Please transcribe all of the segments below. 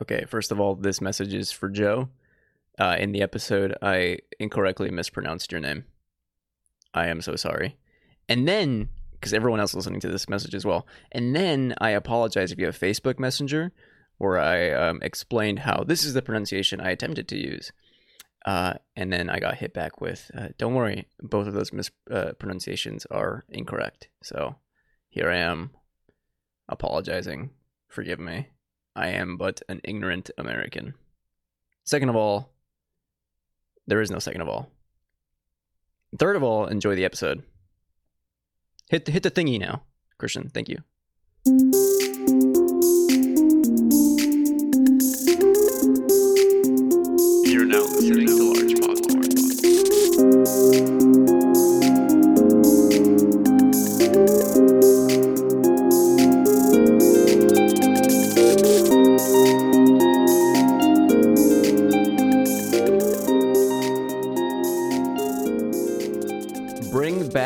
Okay, first of all, this message is for Joe. Uh, in the episode, I incorrectly mispronounced your name. I am so sorry. And then, because everyone else is listening to this message as well, and then I apologize if you have Facebook Messenger, where I um, explained how this is the pronunciation I attempted to use. Uh, and then I got hit back with, uh, "Don't worry, both of those mispronunciations uh, are incorrect." So here I am, apologizing. Forgive me. I am but an ignorant American. Second of all, there is no second of all. Third of all, enjoy the episode. Hit the, hit the thingy now, Cristian. Thank you.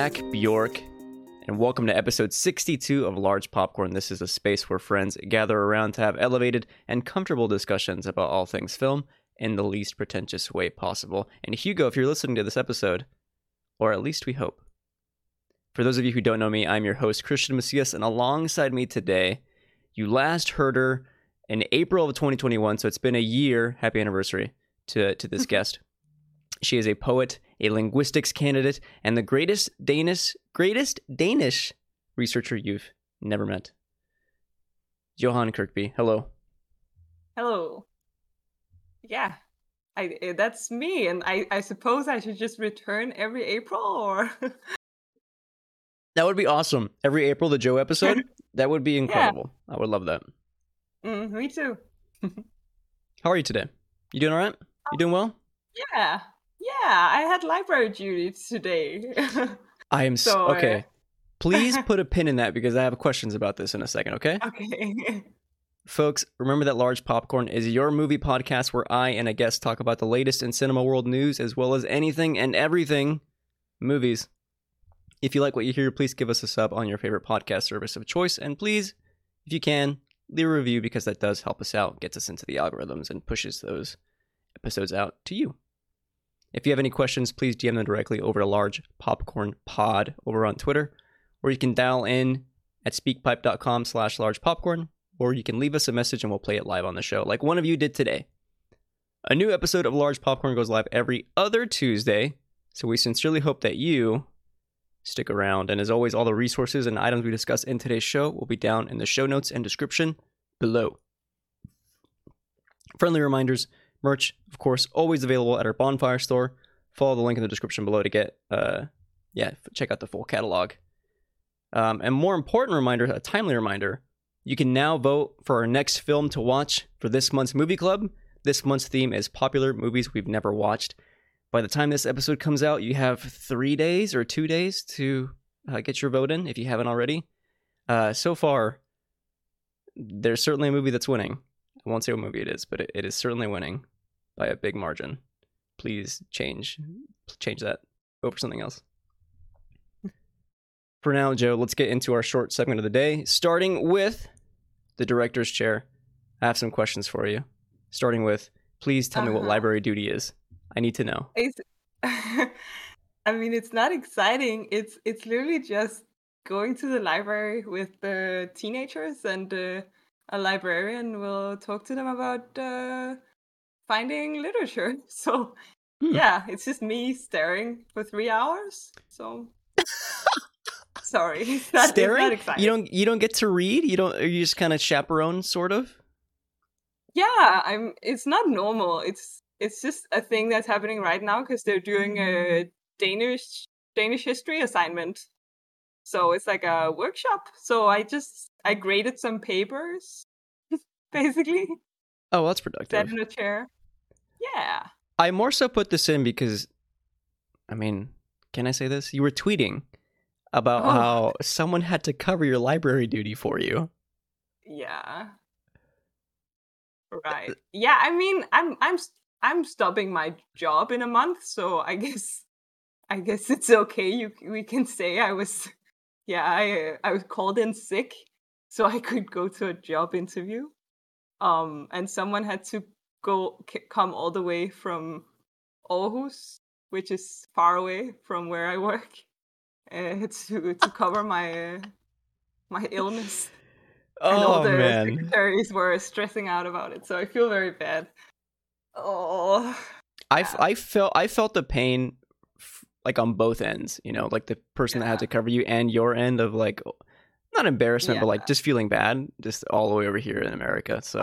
Back Bjork, and welcome to episode 62 of Large Popcorn. This is a space where friends gather around to have elevated and comfortable discussions about all things film in the least pretentious way possible. And Hugo, if you're listening to this episode, or at least we hope. For those of you who don't know me, I'm your host, Cristian Macias, and alongside me today, you last heard her in April of 2021, so it's been a year. Happy anniversary to, to this guest. She is a poet, a linguistics candidate, and the greatest Danish greatest Danish researcher you've never met. Johanne Kirkeby, hello. Hello. Yeah, I eh, that's me, and I I suppose I should just return every April, or That would be awesome. Every April, the Joe episode. that would be incredible. I would love that. mm, me too. How are you today? You doing all right? You doing well? Yeah, yeah. I had library duty today. I am so, okay. Please put a pin in that because I have questions about this in a second. Okay. okay. Folks, remember that Large Popcorn is your movie podcast where I and a guest talk about the latest in cinema world news as well as anything and everything movies. If you like what you hear, please give us a sub on your favorite podcast service of choice. And please, if you can, leave a review because that does help us out, gets us into the algorithms, and pushes those episodes out to you. If you have any questions, please DM them directly over to Large Popcorn Pod over on Twitter, or you can dial in at speakpipe.com slash large popcorn or you can leave us a message and we'll play it live on the show, like one of you did today. A new episode of Large Popcorn goes live every other Tuesday, so we sincerely hope that you stick around. And as always, all the resources and items we discuss in today's show will be down in the show notes and description below. Friendly reminders merch, of course, always available at our bonfire store. Follow the link in the description below to get, uh, yeah, check out the full catalog. Um, and more important reminder, a timely reminder, you can now vote for our next film to watch for this month's movie club. This month's theme is popular movies we've never watched. By the time this episode comes out, you have three days or two days to uh, get your vote in if you haven't already. Uh, so far, there's certainly a movie that's winning. I won't say what movie it is, but it, it is certainly winning by a big margin. Please change change that. Vote for something else. For now, Joe, let's get into our short segment of the day, starting with the director's chair. I have some questions for you. Starting with, please tell me what Uh-huh. library duty is. I need to know. I mean, it's not exciting. It's it's literally just going to the library with the teenagers, and uh, a librarian will talk to them about uh, finding literature. So Hmm. yeah, it's just me staring for three hours. So sorry, it's not, it's Staring? not exciting. You don't you don't get to read? You don't are you just kind of chaperone sort of? Yeah, I'm. It's not normal. It's it's just a thing that's happening right now because they're doing a Danish Danish history assignment. So it's like a workshop. So I just I graded some papers, basically. Oh, well, that's Sat productive. in a chair. Yeah. I more so put this in because I mean, can I say this? You were tweeting about Oh. how someone had to cover your library duty for you. Yeah. Uh, right. Yeah, I mean, I'm I'm I'm stopping my job in a month, so I guess I guess it's okay. You we can say I was yeah, I I was called in sick so I could go to a job interview. um, and someone had to go c- come all the way from Aarhus, which is far away from where I work, uh, to to cover my uh, my illness. Oh and all Oh the man. secretaries were stressing out about it, so I feel very bad. Oh, I, f- I felt I felt the pain like on both ends, you know, like the person that had to cover you and your end of like not embarrassment, but like just feeling bad, just all the way over here in America. So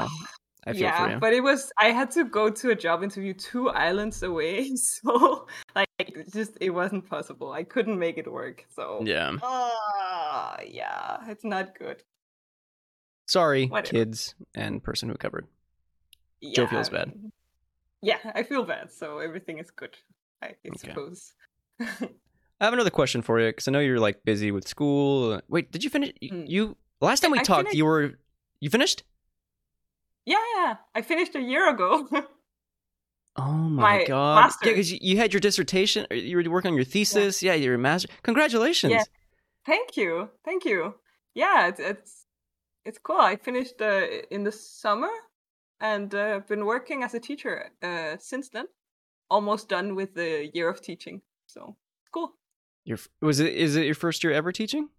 I feel yeah, for you. but it was I had to go to a job interview two islands away, so like just it wasn't possible. I couldn't make it work. So yeah. Ah, yeah, it's not good. Sorry, Whatever. kids and person who covered. Joe Yeah, feels bad. Yeah, I feel bad, so everything is good. I, I Okay. suppose. I have another question for you because I know you're like busy with school. Wait, did you finish? You, Mm. you last time we I talked, finished- you were you finished? yeah, I finished a year ago. Oh my, My god! Yeah, because you, you had your dissertation. You were working on your thesis. Yeah, your master. Congratulations. Yeah. Thank you, thank you. Yeah, it's it's, it's cool. I finished uh, in the summer, and uh, I've been working as a teacher uh, since then. Almost done with the year of teaching, so cool. Your was it? Is it your first year ever teaching?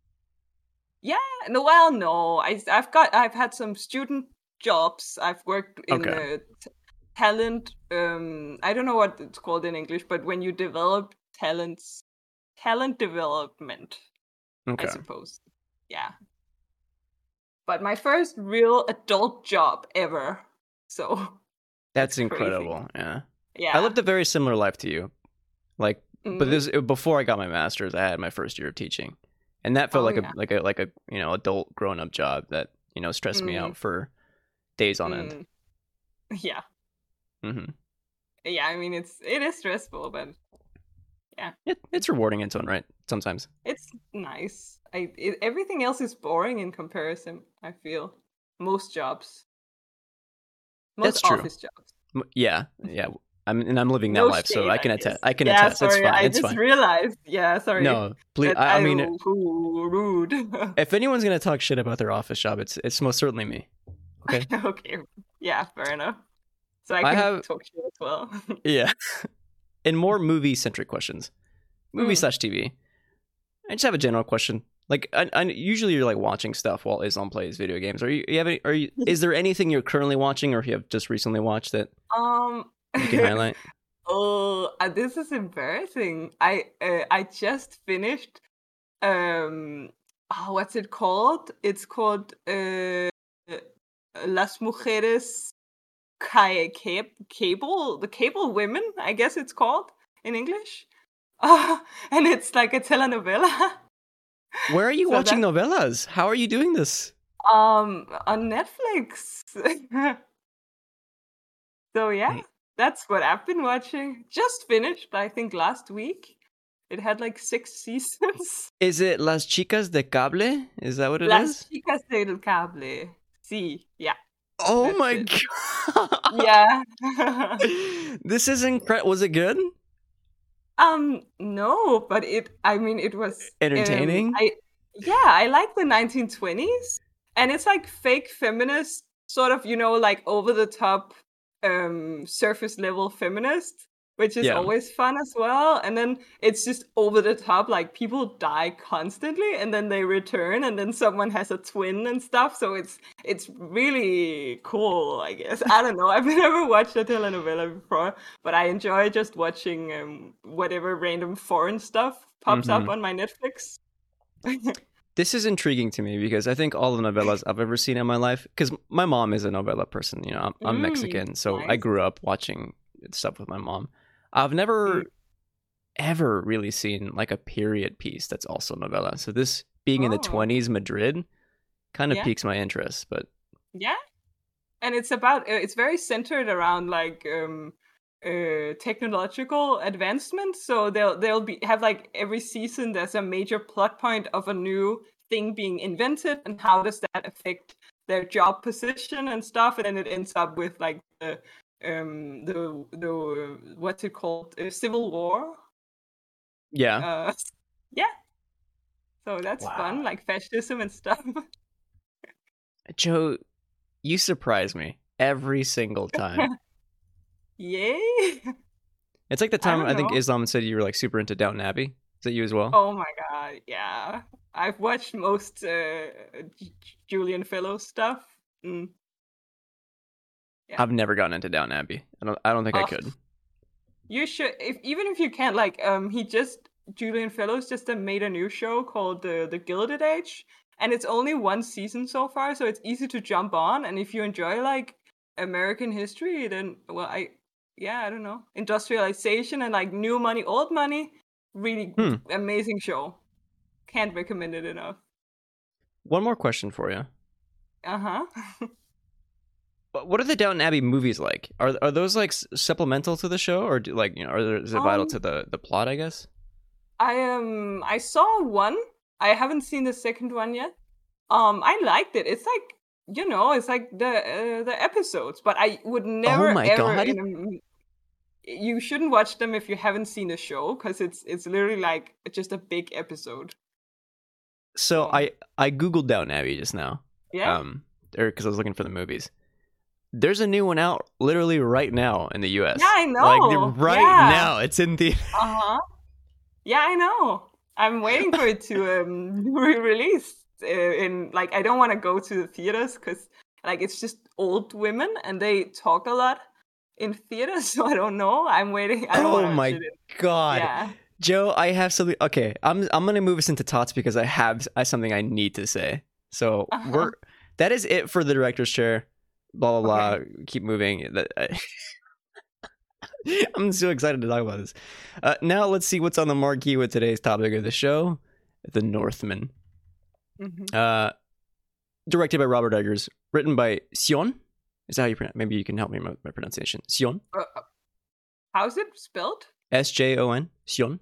Yeah, no, well, no, I I've got I've had some student jobs. I've worked in Okay. the talent. Um, I don't know what it's called in English, but when you develop talents, talent development. Okay. I suppose. Yeah. But my first real adult job ever. So That's crazy. incredible. Yeah. yeah. I lived a very similar life to you. Like, but Mhm. this before I got my master's, I had my first year of teaching, and that felt Oh, like yeah. a like a like a you know adult grown up job that you know stressed me Mm. out for days on end. Mm. Yeah. hmm Yeah, I mean it's it is stressful, but It, it's rewarding in its own right sometimes. it's nice. I it, everything else is boring in comparison, I feel. Most jobs. Most That's true. office jobs. Yeah, yeah. I'm and I'm living that No life, so I can attest. I can yeah, attest. Sorry, it's fine. I it's just fine. realized. Yeah, sorry. No, please. I, I mean, ooh, rude. if anyone's gonna talk shit about their office job, it's it's most certainly me. Okay. okay. Yeah, fair enough. So I I can have- talk shit as well. Yeah. and more movie centric questions, movie Mm. slash TV. I just have a general question. Like, I, I, usually you're like watching stuff while Islam plays video games. Are you? you have any, are you? Is there anything you're currently watching, or you have just recently watched that um. You can highlight? oh, uh, this is embarrassing. I uh, I just finished. Um. Oh, what's it called? It's called uh, Las Mujeres Ca- Ca- Cable. The Cable Women, I guess it's called in English. Uh, and it's like a telenovela. Where are you So watching novellas? How are you doing this? Um, on Netflix. so yeah. That's what I've been watching. Just finished, I think, last week. It had like six seasons. Is it Las Chicas de Cable? Is that what it is? Las chicas del cable. Sí, yeah, oh that's my it. god! yeah. this is incredible. Was it good? um, no, but it. I mean, it was um, Entertaining? I yeah, I like the 1920s, and it's like fake feminist, sort of, you know, like over the top, um, surface level feminist, which is Yeah. always fun as well. And then it's just over the top, like people die constantly, and then they return, and then someone has a twin and stuff. So it's it's really cool, I guess. I don't know. I've never watched a telenovela before, but I enjoy just watching um, whatever random foreign stuff pops Mhm. up on my Netflix. This is intriguing to me because I think all the novellas I've ever seen in my life, because my mom is a novella person. You know, I'm, I'm Mm, Mexican, so I grew up watching stuff with my mom. I've never Mm. ever really seen like a period piece that's also novella. So this being in the Oh. 20s Madrid kind of Yeah. piques my interest. But Yeah, and it's about uh, it's very centered around like um uh technological advancement. So they'll they'll be have like every season there's a major plot point of a new thing being invented and how does that affect their job position and stuff, and then it ends up with like the um the the what's it called uh, civil war yeah, uh yeah so that's Wow. fun like fascism and stuff Joe, you surprise me. every single time. Yay! It's like the time don't I, think. Islam said you were like super into Downton Abbey. Is that you as well? Oh my god, yeah. I've watched most uh, Julian Fellowes stuff. Mm. yeah. I've never gotten into Downton Abbey. I don't. I don't think I Oh. could. You should, if even if you can't, like, um, he just Julian Fellowes just uh, made a new show called the the Gilded Age, and it's only one season so far, so it's easy to jump on. And if you enjoy like American history, then well, I yeah, I don't know, industrialization and like new money, old money, really Hmm. amazing show. Can't recommend it enough. One more question for you. Uh huh. What are the Downton Abbey movies like? Are are those like supplemental to the show, or do, like you know, are there, is it vital Um, to the the plot? I guess. I um I saw one. I haven't seen the second one yet. Um, I liked it. It's like you know, it's like the uh, the episodes, but I would never Oh my ever. God. In a you shouldn't watch them if you haven't seen the show because it's it's literally like just a big episode. So Oh. I I googled Downton Abbey just now. Yeah. Um, or because I was looking for the movies. There's a new one out literally right now in the U.S. Yeah, I know. Like right Yeah. now, it's in the. Uh huh. Yeah, I know. I'm waiting for it to um re-release. Uh, in like, I don't want to go to the theaters because like it's just old women and they talk a lot in theaters. So I don't know. I'm waiting. I Oh my God, Yeah. Joe, I have something. Okay, I'm I'm gonna move us into tots because I have I, something I need to say. So Uh-huh. we're that is it for the director's chair. Blah blah blah. Keep moving. I, I'm so excited to talk about this. Uh, now let's see what's on the marquee with today's topic of the show: The Northman. Mhm. Uh, directed by Robert Eggers, written by Sjón. Is that how you pronounce? Maybe you can help me with my pronunciation. Sjón. Uh, uh, how's it spelled? S J O N. Sjón.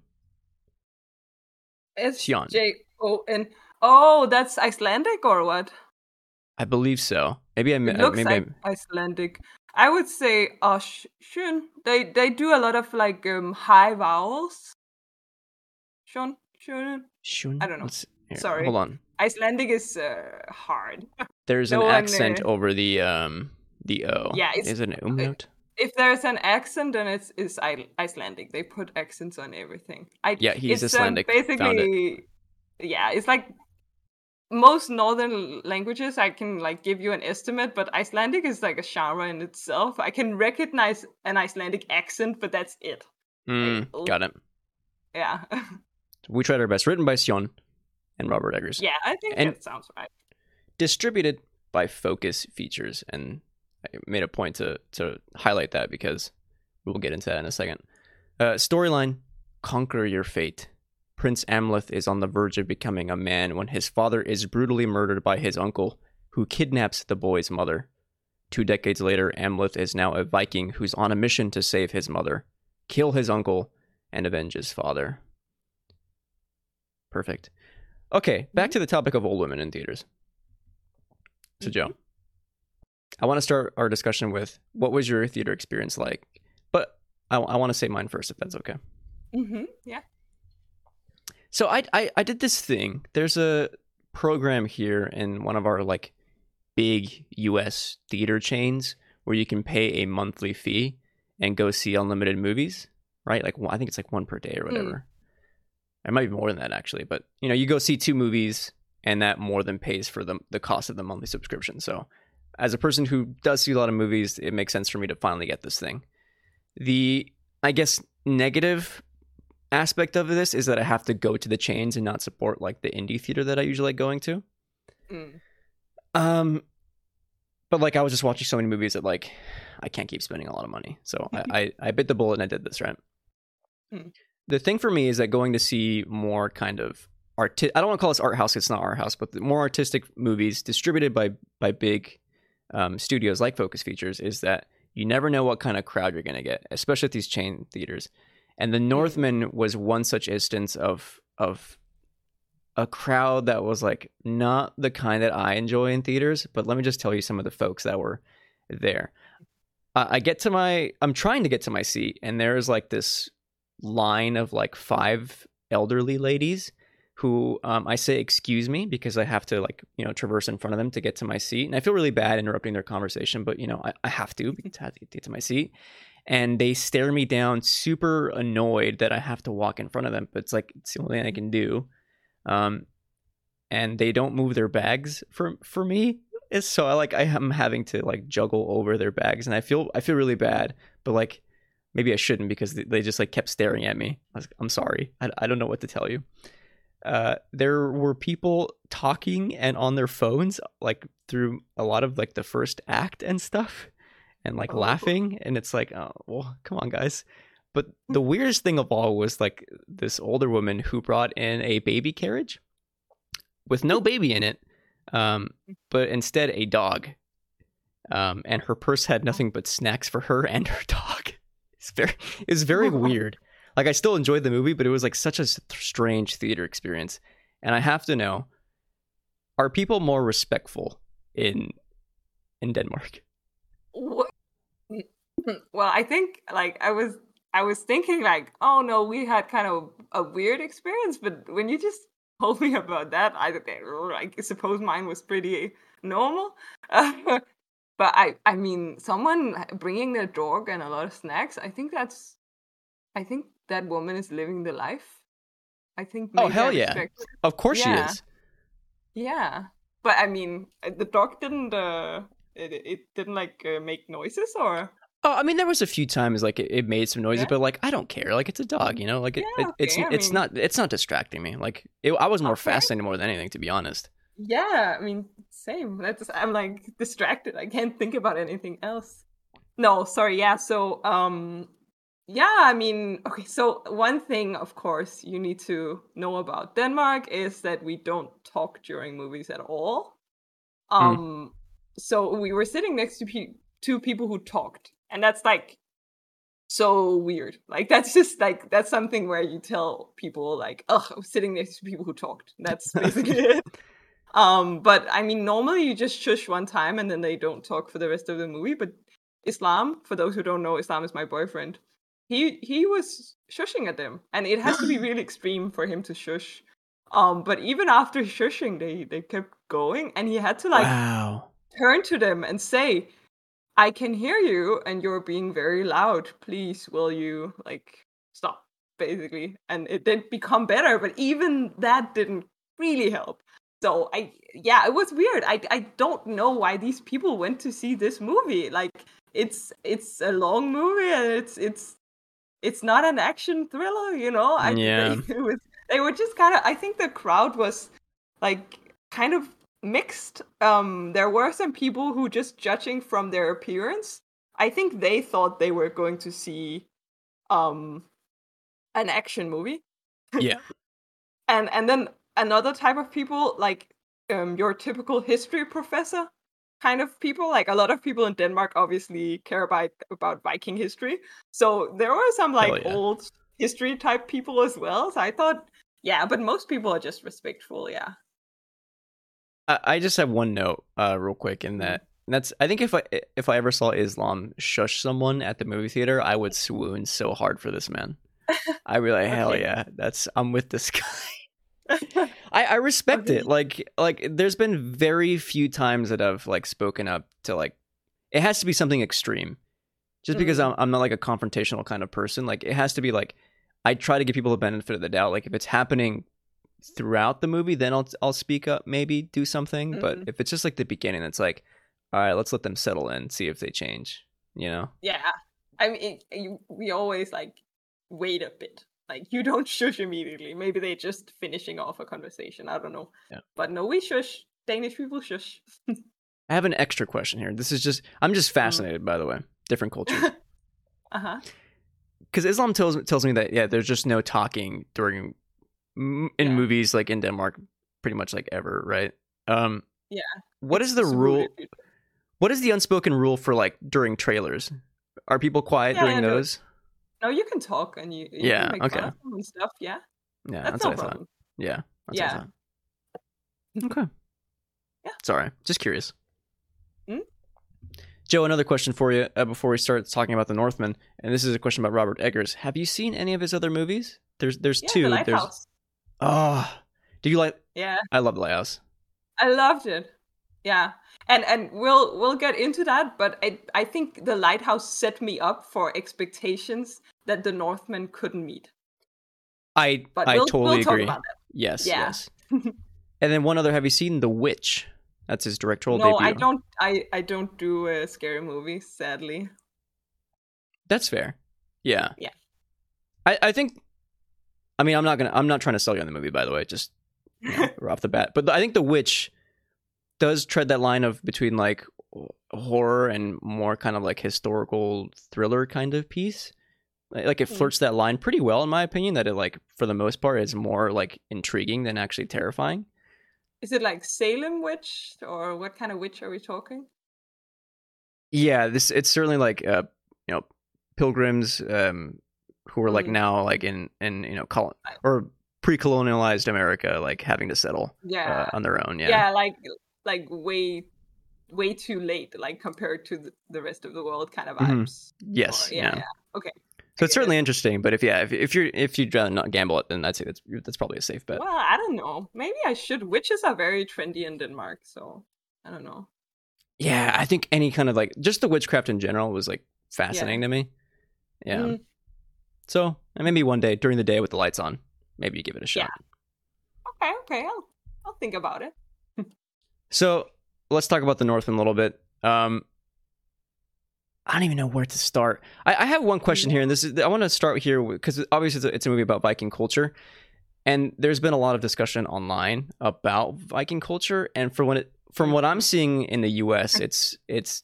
S Sjón. J O N. Oh, that's Icelandic or what? I believe so. Maybe I It uh, looks maybe like Icelandic. I would say Oshun. They they do a lot of like um high vowels. Shun, shun. I Shun. I don't know. Here, Sorry. Hold on. Icelandic is uh, hard. There's No an accent uh, over the um the O. Yeah, is it an umlaut? If there's an accent, then it's it's Icelandic. They put accents on everything. I Yeah, he's it's, um, Icelandic. Found it. basically, yeah, it's like most northern languages. I can like give you an estimate, but Icelandic is like a genre in itself. I can recognize an Icelandic accent, but that's it. Mm, oh. got it. Yeah, We tried our best. Written by Sjón and Robert Eggers. yeah, I think And- that sounds right. Distributed by Focus Features, and made a point to to highlight that because we'll get into that in a second. Uh, storyline: Conquer your fate. Prince Amleth is on the verge of becoming a man when his father is brutally murdered by his uncle, who kidnaps the boy's mother. Two decades later, Amleth is now a Viking who's on a mission to save his mother, kill his uncle, and avenge his father. Perfect. Okay, back to the topic of old women in theaters. So, Joe, I want to start our discussion with what was your theater experience like? But I, I want to say mine first, if that's okay. hmm Yeah. So I, I I did this thing. There's a program here in one of our like big US theater chains where you can pay a monthly fee and go see unlimited movies, right? Like I think it's like one per day or whatever. It might be more than that actually, but you know, you go see two movies and that more than pays for the the cost of the monthly subscription. So as a person who does see a lot of movies, it makes sense for me to finally get this thing. The I guess negative aspect of this is that I have to go to the chains and not support like the indie theater that I usually like going to. Mm. Um, but like I was just watching so many movies that like I can't keep spending a lot of money, so I, I I bit the bullet and I did this right. Hmm. The thing for me is that going to see more kind of art. I don't want to call this art house. It's not art house, but the more artistic movies distributed by by big um, studios like Focus Features is that you never know what kind of crowd you're going to get, especially at these chain theaters. And The Northman was one such instance of of a crowd that was like not the kind that I enjoy in theaters. But let me just tell you some of the folks that were there. Uh, I get to my, I'm trying to get to my seat, and there's like this line of like five elderly ladies who um, I say excuse me because I have to like you know traverse in front of them to get to my seat, and I feel really bad interrupting their conversation, but you know I, I have to have to get to my seat. And they stare me down, super annoyed that I have to walk in front of them. But it's like it's the only thing I can do. Um, and they don't move their bags for for me. So I like I am having to like juggle over their bags, and I feel I feel really bad. But like maybe I shouldn't because they, just like kept staring at me. I I'm sorry. I, I don't know what to tell you. Uh, there were people talking and on their phones like through a lot of like the first act and stuff and like Oh. laughing. And it's like oh well come on guys. But the weirdest thing of all was like this older woman who brought in a baby carriage with no baby in it um, but instead a dog um, and her purse had nothing but snacks for her and her dog. It's very it was very weird like I still enjoyed the movie, but it was like such a strange theater experience. And I have to know, are people more respectful in in Denmark? Well, I think like I was I was thinking like, oh no, we had kind of a weird experience, but when you just told me about that, I like suppose mine was pretty normal. but I I mean, someone bringing their dog and a lot of snacks, I think that's I think that woman is living the life. I think. Oh, hell yeah. Of course Yeah. she is. Yeah, but I mean, uh, the dog didn't. uh It, it didn't like uh, make noises or. Oh, I mean, there was a few times like it, it made some noises, Yeah. but like I don't care. Like it's a dog, you know. Like it, Yeah, it, it's I it's mean- not it's not distracting me. Like it, I was more Okay. fascinated more than anything, to be honest. Yeah, I mean, same. That's I'm like distracted. I can't think about anything else. No, sorry. Yeah, so um yeah, I mean, okay, so one thing of course you need to know about Denmark is that we don't talk during movies at all. Um so we were sitting next to pe- two people who talked, and that's like so weird. Like that's just like that's something where you tell people like, "Oh, I was sitting next to people who talked." That's basically it. Um, but I mean, normally you just shush one time and then they don't talk for the rest of the movie. But Islam, for those who don't know, Islam is my boyfriend. He he was shushing at them, and it has to be really extreme for him to shush. Um, but even after shushing, they they kept going, and he had to like wow. turn to them and say, I can hear you and you're being very loud. Please, will you like stop? Basically. And it did become better, but even that didn't really help. So I yeah, it was weird. I I don't know why these people went to see this movie. Like it's it's a long movie and it's it's it's not an action thriller, you know? I, Yeah. They, it was, they were just kind of I think the crowd was like kind of mixed. Um, there were some people who just judging from their appearance. I think they thought they were going to see um an action movie. Yeah. and and then another type of people like um your typical history professor kind of people like a lot of people in denmark obviously care about about viking history so there were some like yeah. old history type people as well so i thought yeah but most people are just respectful yeah I, I just have one note, uh, real quick, in that and that's I think if I if I ever saw Islam shush someone at the movie theater, I would swoon so hard for this man. I really hell Okay. yeah, that's I'm with this guy. I, I respect it. Like like there's been very few times that I've like spoken up to like it has to be something extreme. Just because Mm. I'm I'm not like a confrontational kind of person. Like it has to be like I try to give people the benefit of the doubt. Like if it's happening throughout the movie, then I'll I'll speak up, maybe do something. But Mhm. if it's just like the beginning, it's like, all right, let's let them settle in, see if they change. You know? Yeah, I mean, it, you, we always like wait a bit. Like you don't shush immediately. Maybe they're just finishing off a conversation. I don't know. Yeah. But no, we shush. Danish people shush. I have an extra question here. This is just I'm just fascinated, by the way. Different cultures. Uh huh. because Islam tells tells me that yeah, there's just no talking during in Yeah. movies like in Denmark, pretty much like ever, right? Um, Yeah. What is the rule? What is the unspoken rule for like during trailers? Are people quiet Yeah, during those? No, you can talk and you, you Yeah, can make okay. fun of them and stuff. Yeah, Yeah, that's, that's, no what I thought. Yeah, that's Yeah. what I thought. Okay. Yeah. Sorry, just curious. Hmm? Joe, another question for you uh, before we start talking about the Northman, and this is a question about Robert Eggers. Have you seen any of his other movies? There's there's Yeah, two. the There's. Oh, Do you like? Yeah, I love the lighthouse. I loved it. Yeah, and and we'll we'll get into that, but I I think the lighthouse set me up for expectations that the Northman couldn't meet. I But I we'll, totally we'll agree. Yes, Yeah. yes. and then one other. Have you seen The Witch? That's his directorial No, debut. I don't. I I don't do uh, scary movies, sadly. That's fair. Yeah. Yeah. I, I think I mean I'm not gonna I'm not trying to sell you on the movie by the way, just you know, off the bat. But I think The Witch does tread that line of between like horror and more kind of like historical thriller kind of piece. Like it Mm. flirts that line pretty well in my opinion that it like for the most part is more like intriguing than actually terrifying. Is it like Salem witch, or what kind of witch are we talking? Yeah, this it's certainly like uh you know pilgrims um who are like Mm. now like in in you know col- or pre-colonialized America like having to settle Yeah, uh, on their own. yeah, Yeah. like like way way too late, like compared to the, the rest of the world, kind of Mhm. Yes. Or- yeah. yeah, yeah. Okay. So it's certainly interesting, but if yeah, if, if you're if you'd rather not gamble it, then I'd say that's that's probably a safe bet. Well, I don't know. Maybe I should. Witches are very trendy in Denmark, so I don't know. Yeah, I think any kind of like just the witchcraft in general was like fascinating to me. Yeah. Mm, So maybe one day during the day with the lights on, maybe you give it a shot. okay, okay. I'll I'll think about it. So let's talk about the Northman a little bit. Um, I don't even know where to start. I, I have one question here, and this is I want to start here because obviously it's a, it's a movie about Viking culture, and there's been a lot of discussion online about Viking culture, and for when it from what I'm seeing in the U.S., it's it's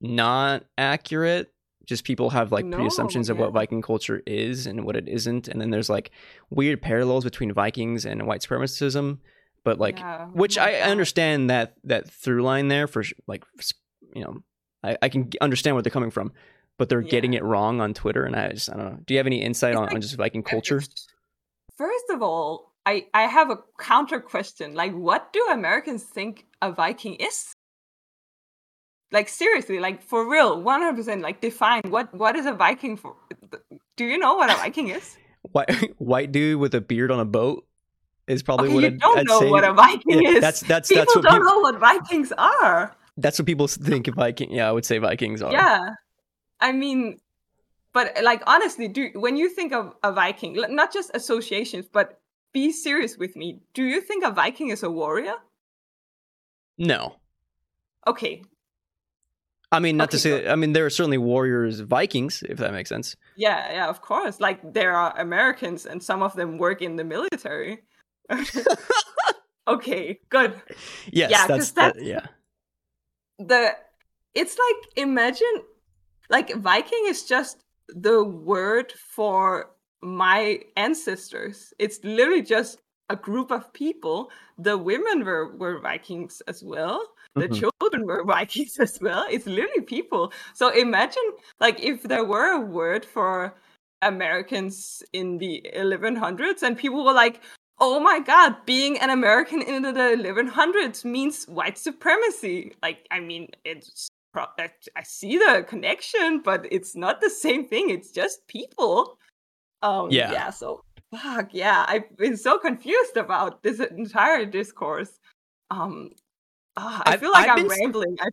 not accurate. Just people have like No, pre-assumptions of what Viking culture is and what it isn't, and then there's like weird parallels between Vikings and white supremacism. But like Yeah, which I understand that that through line there for like you know I, I can understand where they're coming from, but they're getting it wrong on Twitter, and I just I don't know. Do you have any insight on, like- on just Viking culture? First of all, I I have a counter question. Like, what do Americans think a Viking is? Like seriously, like for real, one hundred percent. Like define what what is a Viking for? Do you know what a Viking is? White white dude with a beard on a boat is probably Okay, what you I'd, don't I'd know say. what a Viking Yeah, is. that's that's People that's what don't people know what Vikings are. That's what people think of Viking. Yeah, I would say Vikings are. Yeah, I mean, but like honestly, do when you think of a Viking, not just associations, but be serious with me. Do you think a Viking is a warrior? No, Okay, I mean not to Okay, say. I mean there are certainly warriors Vikings, if that makes sense. yeah, yeah, of course. Like there are Americans, and some of them work in the military. okay, good. Yes, Yeah, 'cause that's, that- that's- yeah. The it's like imagine like viking is just the word for my ancestors. It's literally just a group of people. The women were were vikings as well. The Mhm. children were vikings as well. It's literally people. So imagine like if there were a word for americans in the 1100s and people were like oh my god being an american in the 1100s means white supremacy. Like i mean it's pro- I I see the connection but it's not the same thing. It's just people. Um Yeah. yeah so fuck yeah i've been so confused about this entire discourse. Um ah, i I've- feel like i'm been rambling. I,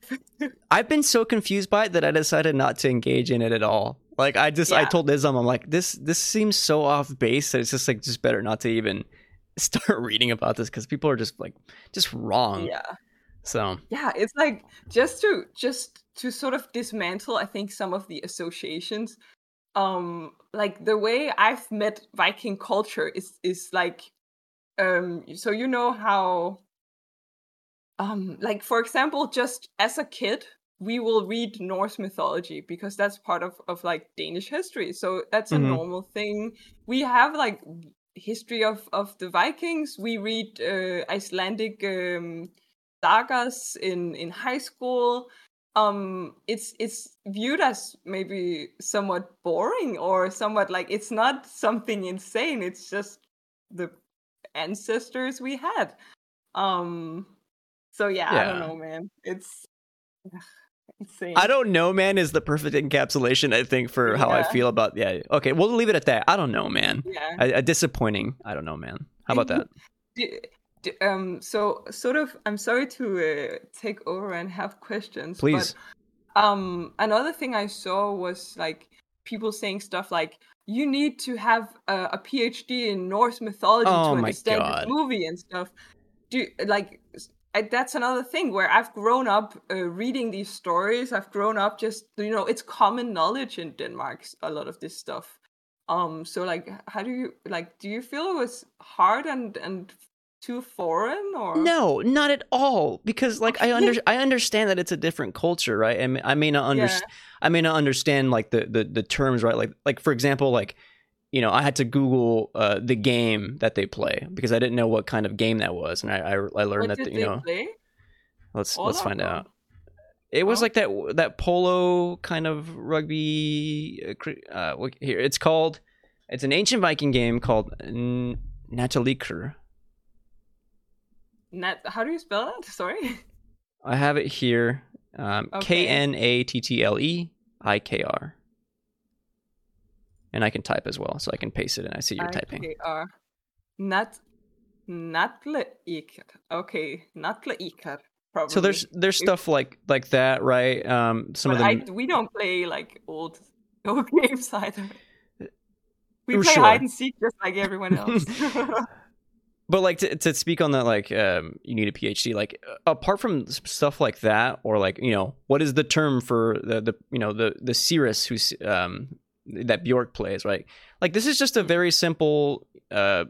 I've been so confused by it that I decided not to engage in it at all. Like I just I told Islam I'm like this this seems so off base that it's just like just better not to even start reading about this because people are just like just wrong. yeah So yeah it's like just to just to sort of dismantle i think some of the associations um like the way i've met viking culture is is like um so you know how um like for example just as a kid we will read norse mythology because that's part of of like danish history so that's a Mhm. normal thing we have like history of of the vikings. We read uh, icelandic um sagas in in high school. Um it's it's viewed as maybe somewhat boring or somewhat like it's not something insane. It's just the ancestors we had. Um so yeah, i don't know man. It's insane I don't know, man, is the perfect encapsulation I think for how I feel about yeah. Okay, we'll leave it at that. I don't know, man. yeah A, a disappointing. I don't know, man. How about that? Um. So sort of. I'm sorry to uh, take over and have questions. Please. But, um. Another thing I saw was like people saying stuff like you need to have a, a PhD in Norse mythology Oh to understand the movie and stuff. Do like I, that's another thing where I've grown up uh, reading these stories. I've grown up just you know it's common knowledge in Denmark. a lot of this stuff. Um. So like, how do you like? Do you feel it was hard and and too foreign or No, not at all. Because like I under I understand that it's a different culture, right? And I may not understand. I may not understand like the, the the terms, right? Like like for example, like you know, I had to Google uh, the game that they play because I didn't know what kind of game that was, and I I, I learned What that you know. play? Let's All let's find out. It was Oh. like that that polo kind of rugby. uh, Uh, here, it's called. It's an ancient Viking game called N- Natalikur. Nat, how do you spell that? Sorry. I have it here. Um, K N A T T L E I K R. And I can type as well, so I can paste it and I see you're typing. IKR. Nat Natle Iker. Okay, Natle Iker. Probably. So there's there's stuff like like that, right? Um, some but of I, them. we don't play like old old games either. We play sure. hide and seek just like everyone else. But like to, to speak on that, like um, you need a PhD. Like uh, apart from stuff like that, or like you know, what is the term for the the you know the the seeress who's um that Bjork plays, right? Like this is just a very simple uh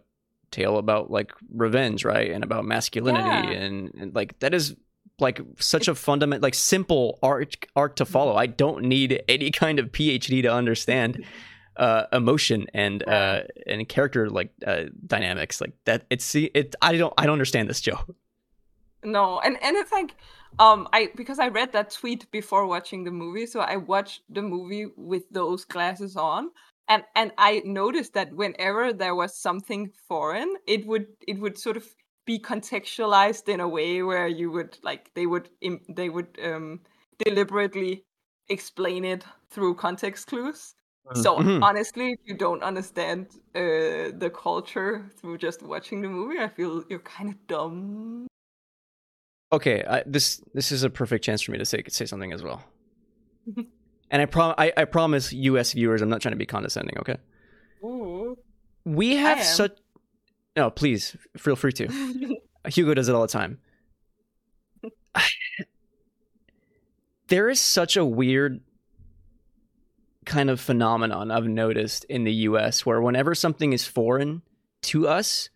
tale about like revenge, right, and about masculinity, Yeah. and, and like that is like such a fundamental, like simple arc arc to follow. I don't need any kind of PhD to understand uh, emotion and uh, and character like uh, dynamics like that. It's see it. I don't I don't understand this, Joe. no, and and it's like um I because I read that tweet before watching the movie, so I watched the movie with those glasses on. And and I noticed that whenever there was something foreign, it would it would sort of be contextualized in a way where you would like they would im- they would um deliberately explain it through context clues. So Mhm. honestly, if you don't understand uh, the culture through just watching the movie, I feel you're kind of dumb. Okay, I, this this is a perfect chance for me to say say something as well. and I prom I, I promise U.S. viewers, I'm not trying to be condescending. Okay, Ooh. we have such. No, please feel free to. Hugo does it all the time. there is such a weird kind of phenomenon I've noticed in the US where whenever something is foreign to us,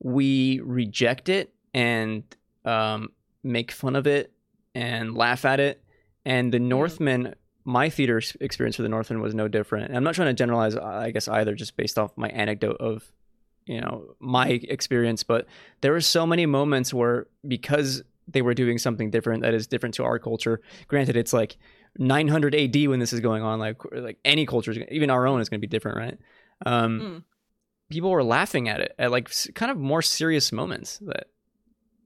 we reject it and um, make fun of it and laugh at it. And the Northman, my theater experience for the Northman was no different. And I'm not trying to generalize, I guess, either, just based off my anecdote of, you know, my experience. But there were so many moments where because they were doing something different that is different to our culture. Granted, it's like 900 AD when this is going on. Like like any culture, is- even our own, is going to be different, right? Um, Mm. People were laughing at it at like kind of more serious moments. That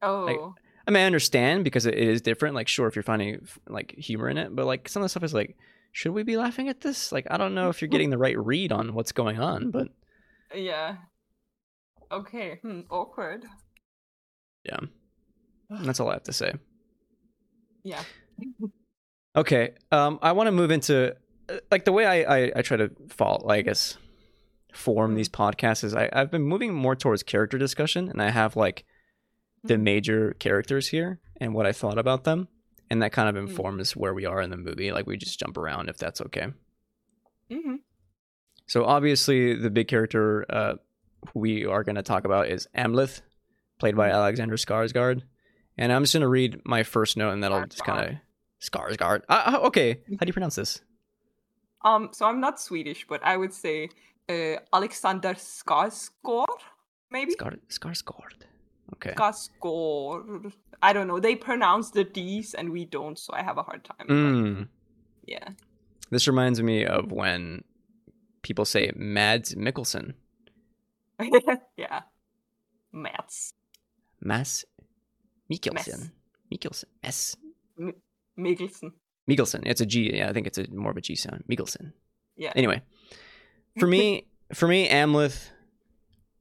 Oh, I mean, I understand because it is different. Like, sure, if you're finding like humor in it, but like some of the stuff is like, should we be laughing at this? Like, I don't know if you're getting the right read on what's going on, but yeah. Okay, hmm, awkward. yeah, that's all I have to say. Yeah. Okay. Um, I want to move into uh, like the way I, I, I try to follow, I guess, form these podcasts is I, I've been moving more towards character discussion and I have like the Mhm. major characters here and what I thought about them. And that kind of Mm. informs where we are in the movie. Like we just jump around if that's okay. hmm So obviously the big character uh, we are going to talk about is Amleth, played by Alexander Skarsgård. And I'm just going to read my first note and that'll just kind of Skarsgård. Uh, okay. How do you pronounce this? Um, so I'm not Swedish, but I would say uh, Alexander Skarsgård, maybe Skar- Skarsgård. Okay. Skarsgård. I don't know. They pronounce the D's and we don't, so I have a hard time. Mm. Yeah. This reminds me of when people say Mads Mikkelsen. yeah. Mats Mads Mikkelsen. Mikkelsen. S. Mikkelsen. Mikkelsen. It's a G. Yeah, I think it's a more of a G sound. Mikkelsen. Yeah. Anyway, for me, for me, Amleth,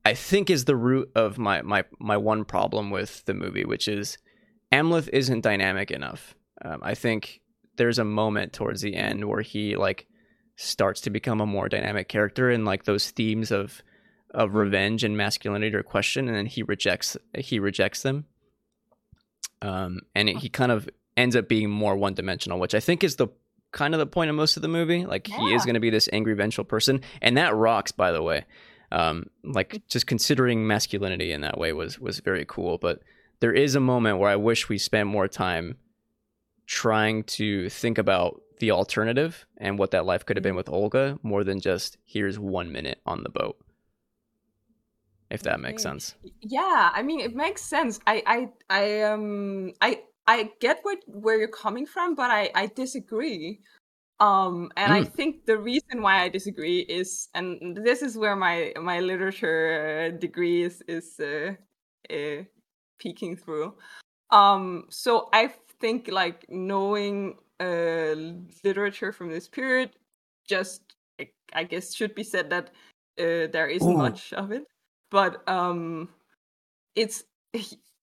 I think is the root of my my my one problem with the movie, which is Amleth isn't dynamic enough. Um, I think there's a moment towards the end where he like starts to become a more dynamic character, and like those themes of of revenge and masculinity are questioned, and then he rejects he rejects them. Um, and it, he kind of ends up being more one dimensional, which I think is the kind of the point of most of the movie. Like he is going to be this angry, vengeful person, and that rocks. By the way, um, like just considering masculinity in that way was was very cool. But there is a moment where I wish we spent more time trying to think about the alternative and what that life could have been with Olga, more than just here's one minute on the boat. If that makes sense. Yeah, I mean it makes sense. I I I um I I get what where you're coming from, but I I disagree. Um and I Mm. think the reason why I disagree is and this is where my my literature uh, degree is is uh, uh peeking through. Um so I think like knowing uh literature from this period just I, I guess should be said that uh, there isn't Ooh. much of it but um it's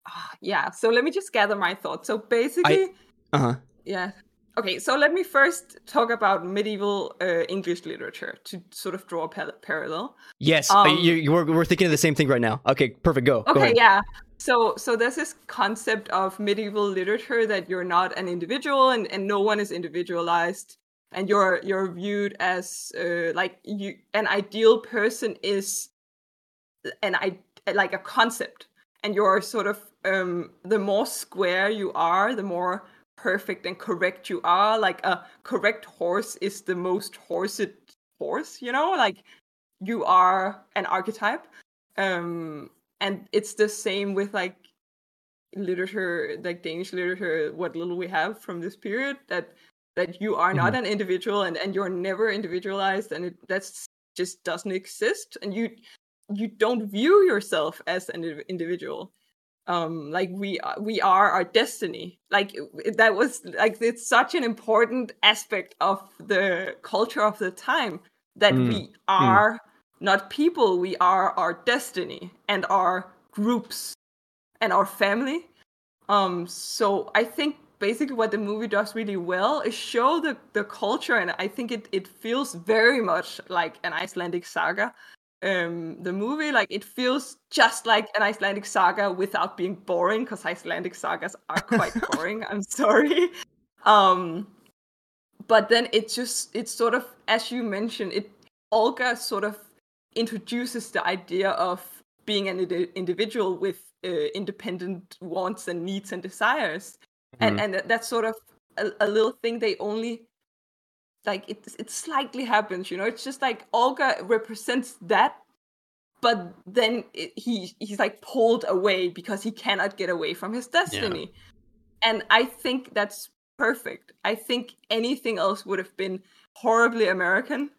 ah, yeah so let me just gather my thoughts so basically Uh huh. yeah okay so let me first talk about medieval uh, english literature to sort of draw a pa- parallel Yes, Um, you, you, we're, we're thinking of the same thing right now. Okay, perfect. Go. go okay ahead. yeah so so there's this concept of medieval literature that you're not an individual and, and no one is individualized and you're you're viewed as uh, like you an ideal person is an i like a concept and you're sort of um the more square you are the more perfect and correct you are like a correct horse is the most horsed horse you know? Like you are an archetype um and it's the same with like literature like danish literature what little we have from this period that that you are not an individual and and you're never individualized and it that's just doesn't exist and you you don't view yourself as an individual um like we are, we are our destiny. Like that was like it's such an important aspect of the culture of the time that Mm, we are not people we are our destiny and our groups and our family. Um so i think basically what the movie does really well is show the the culture and i think it it feels very much like an icelandic saga um the movie like it feels just like an icelandic saga without being boring because icelandic sagas are quite boring i'm sorry. Um but then it just it's sort of as you mentioned it olga sort of introduces the idea of being an indi- individual with uh, independent wants and needs and desires. And and that's sort of a, a little thing they only like it it slightly happens you know? It's just like olga represents that but then it, he he's like pulled away because he cannot get away from his destiny. And i think that's perfect. I think anything else would have been horribly american.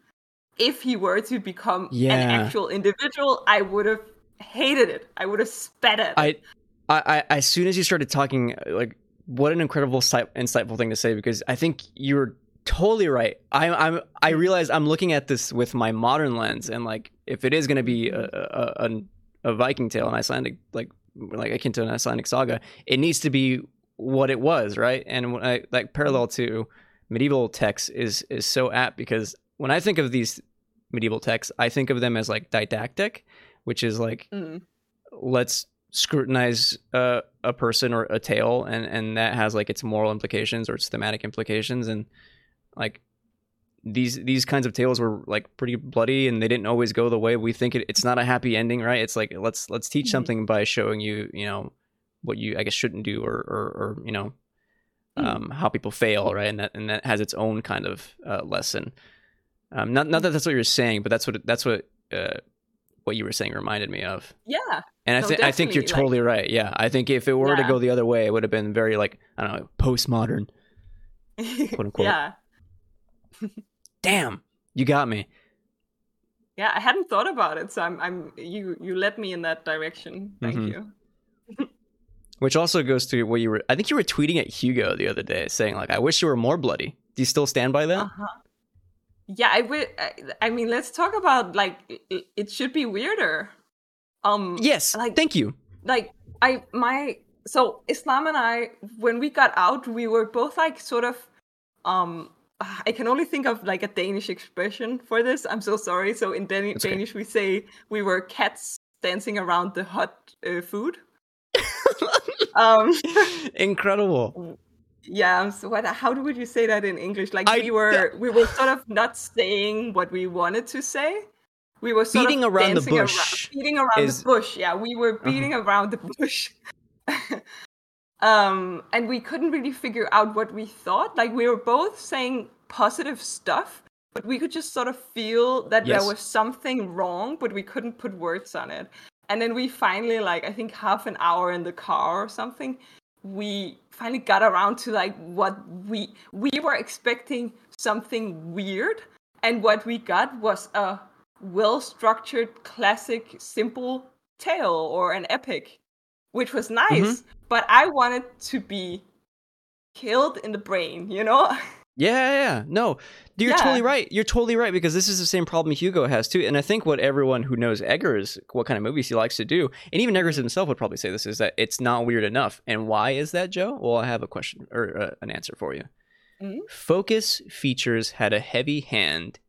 If he were to become Yeah. an actual individual i would have hated it. I would have spat at it. I, I, I, as soon as you started talking, like, what an incredible, insightful thing to say because I think you're totally right. I, I'm, I realize I'm looking at this with my modern lens, and like, if it is going to be a, a, a, a Viking tale, an Icelandic, like, like akin to an Icelandic saga, it needs to be what it was, right? And when I like parallel to medieval texts is is so apt because when I think of these medieval texts, I think of them as like didactic, which is like Mm. let's scrutinize uh, a person or a tale and and that has like its moral implications or its thematic implications and like these these kinds of tales were like pretty bloody and they didn't always go the way we think it, it's not a happy ending right it's like let's let's teach Mhm. something by showing you you know what you i guess shouldn't do or or, or you know Mm. um, how people fail right and that and that has its own kind of uh, lesson um, not not that that's what you're saying but that's what that's what uh, what you were saying reminded me of yeah and I No, think I think you're like- totally right. Yeah, I think if it were to go the other way, it would have been very like I don't know, postmodern. Quote unquote. yeah Damn, you got me. yeah i hadn't thought about it so i'm i'm you you led me in that direction thank Mhm. you Which also goes to what you were. I think you were tweeting at Hugo the other day, saying like, "I wish you were more bloody." Do you still stand by that? Uh-huh. Yeah, I would. I, I mean, let's talk about like it, it should be weirder. Um, Yes, like- thank you. like I my so Islam and I when we got out we were both like sort of um I can only think of like a Danish expression for this. I'm so sorry. So in Dan- okay. Danish we say we were cats dancing around the hot uh, food. um Incredible. yeah, so what how would you say that in English? Like I- we were we were sort of not saying what we wanted to say. We were sort Beating of around the bush beating around is- Uh-huh. the bush. Yeah, we were beating around the bush. um, and we couldn't really figure out what we thought. Like we were both saying positive stuff, but we could just sort of feel that Yes. there was something wrong, but we couldn't put words on it. And then we finally, like I think half an hour in the car or something, we finally got around to like what we we were expecting something weird, and what we got was a well structured, classic, simple tale or an epic, which was nice. But I wanted to be killed in the brain, you know? Yeah, yeah. No, you're Yeah. totally right. You're totally right because this is the same problem Hugo has too. And I think what everyone who knows Eggers, what kind of movies he likes to do, and even Eggers himself would probably say this is that it's not weird enough. And why is that, Joe? Well, I have a question or uh, an answer for you. Mhm. Focus Features had a heavy hand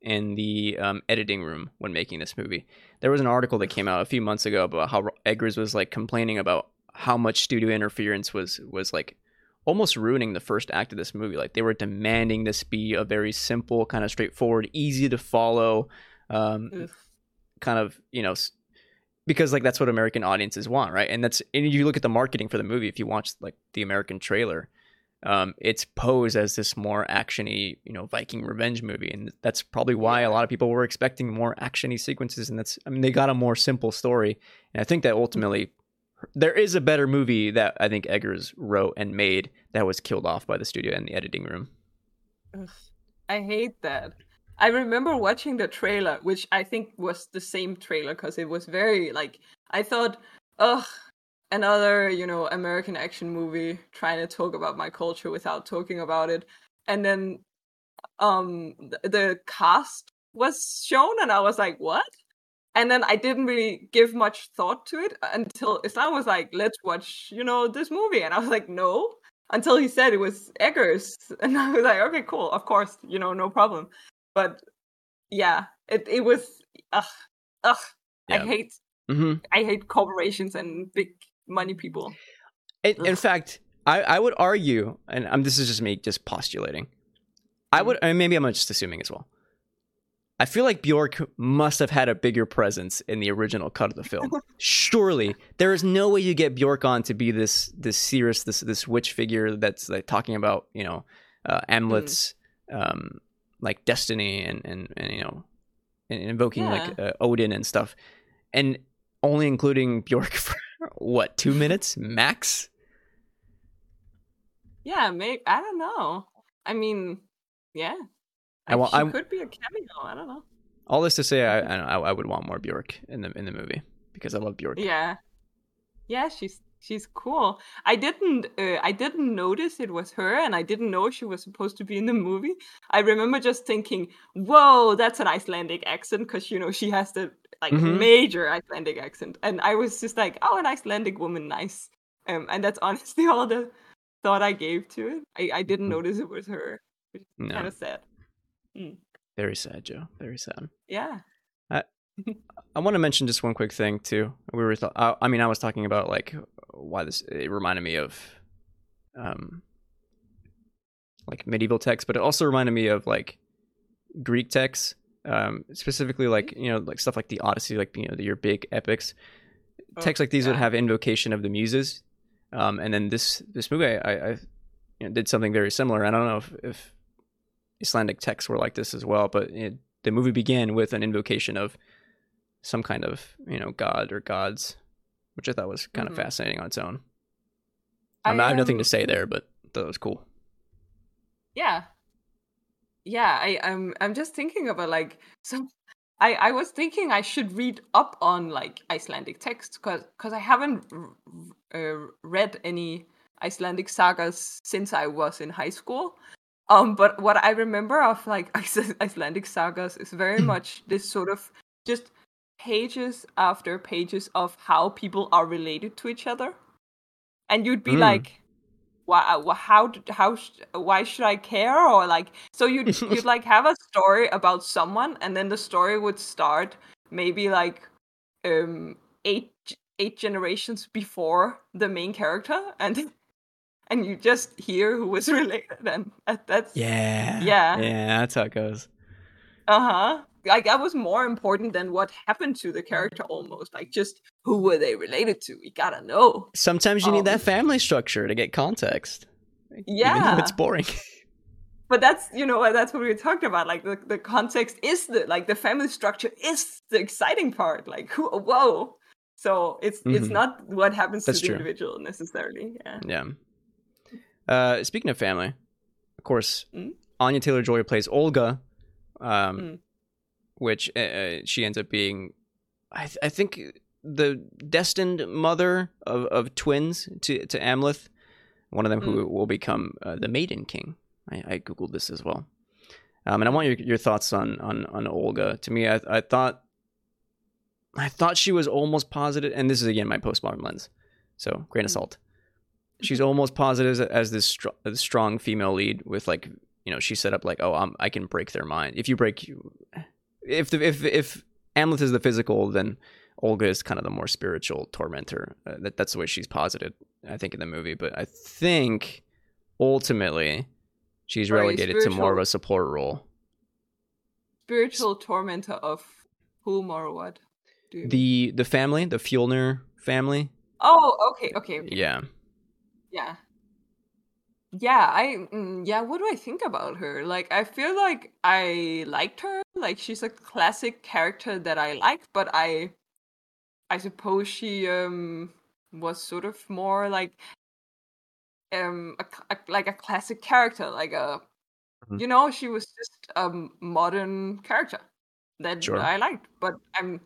in the um, editing room when making this movie. There was an article that came out a few months ago about how Eggers was like complaining about how much studio interference was was like almost ruining the first act of this movie. Like they were demanding this be a very simple, kind of straightforward, easy to follow, um, kind of you know, because like that's what American audiences want, right? And that's and you look at the marketing for the movie. If you watch like the American trailer, um, it's posed as this more actiony, you know, Viking revenge movie, and that's probably why a lot of people were expecting more actiony sequences. And that's I mean they got a more simple story, and I think that ultimately there is a better movie that I think Eggers wrote and made that was killed off by the studio in the editing room. Ugh, I hate that. I remember watching the trailer, which I think was the same trailer because it was very like I thought, ugh, another you know American action movie trying to talk about my culture without talking about it, and then um th- the cast was shown, and I was like, what? And then I didn't really give much thought to it until Islam was like, let's watch, you know, this movie. And I was like, no. Until he said it was Eggers. And I was like, okay, cool. Of course, you know, no problem. But yeah, it, it was, ugh, ugh. I Yeah. hate, hmm I hate corporations and big money people. In, in fact, I, I would argue, and um, this is just me just postulating. I would, and maybe I'm just assuming as well. I feel like Bjork must have had a bigger presence in the original cut of the film. Surely, there is no way you get Bjork on to be this this serious this this witch figure that's like talking about you know uh, Amleth's um, like destiny and and, and you know and invoking like uh, Odin and stuff, and only including Bjork for what two minutes max. Yeah, maybe, I don't know. I mean, yeah. I wa- she I'm- could be a cameo. I don't know. All this to say, I, I I would want more Bjork in the in the movie because I love Bjork. Yeah, yeah, she's she's cool. I didn't uh, I didn't notice it was her, and I didn't know she was supposed to be in the movie. I remember just thinking, "Whoa, that's an Icelandic accent," because you know she has the like Mhm. major Icelandic accent, and I was just like, "Oh, an Icelandic woman, nice." Um, and that's honestly all the thought I gave to it. I I didn't Mm. notice it was her. which No, Kind of sad. Very sad, Joe. Very sad. Yeah. I I want to mention just one quick thing too. We were, th- I, I mean, I was talking about like why this it reminded me of, um, like medieval texts, but it also reminded me of like Greek texts, um, specifically like you know like stuff like the Odyssey, like you know your big epics. Oh, Texts like these would have invocation of the muses, um, and then this this movie I, I you know, did something very similar. I don't know if, if Icelandic texts were like this as well, but it, the movie began with an invocation of some kind of you know god or gods, which I thought was kind Mhm. of fascinating on its own. I, I have nothing to say there, but it was cool. yeah yeah i i'm i'm just thinking about like some i i was thinking i should read up on like icelandic texts because because i haven't uh, read any icelandic sagas since i was in high school um but what i remember of like icelandic sagas is very much this sort of just pages after pages of how people are related to each other, and you'd be Mm. like, "Why? How? How? Why should I care?" Or like, so you'd you'd like have a story about someone, and then the story would start maybe like um eight eight generations before the main character, and and you just hear who was related, and that, that's Yeah. Yeah. Yeah, that's how it goes. uh huh. Like that was more important than what happened to the character almost. Like just who were they related to? We gotta know. Sometimes you need Um, that family structure to get context. Even Yeah. it's boring. But that's you know that's what we talked about. Like the, the context is the like the family structure is the exciting part. Like who whoa. So it's it's Mhm. not what happens That's to the true. individual necessarily. Yeah. yeah. Uh, speaking of family, of course, Mm. Anya Taylor Joy plays Olga, um, Mm. which uh, uh, she ends up being, I, th- I think, the destined mother of, of twins to to Amleth, one of them who Mm. will become uh, the Maiden King. I, I googled this as well, um, and I want your your thoughts on on on Olga. To me, I I thought. I thought she was almost positive, and this is again my postmodern lens, so grain of Mm. salt. She's almost positive as, this str- strong female lead with like you know she set up like oh I'm, I can break their mind. If you break if the, if if Amleth is the physical then Olga is kind of the more spiritual tormentor. Uh, that that's the way she's posited I think in the movie. But I think ultimately she's Sorry, relegated to more of a support role. Spiritual tormentor of whom or what? The the family the Fjolnir family. Oh okay okay okay. yeah Yeah. Yeah, I mm, yeah, what do I think about her? Like I feel like I liked her. Like she's a classic character that I like, but I I suppose she um was sort of more like um a, a- like a classic character, like a Mhm. you know, she was just a modern character that Sure. I liked, but I'm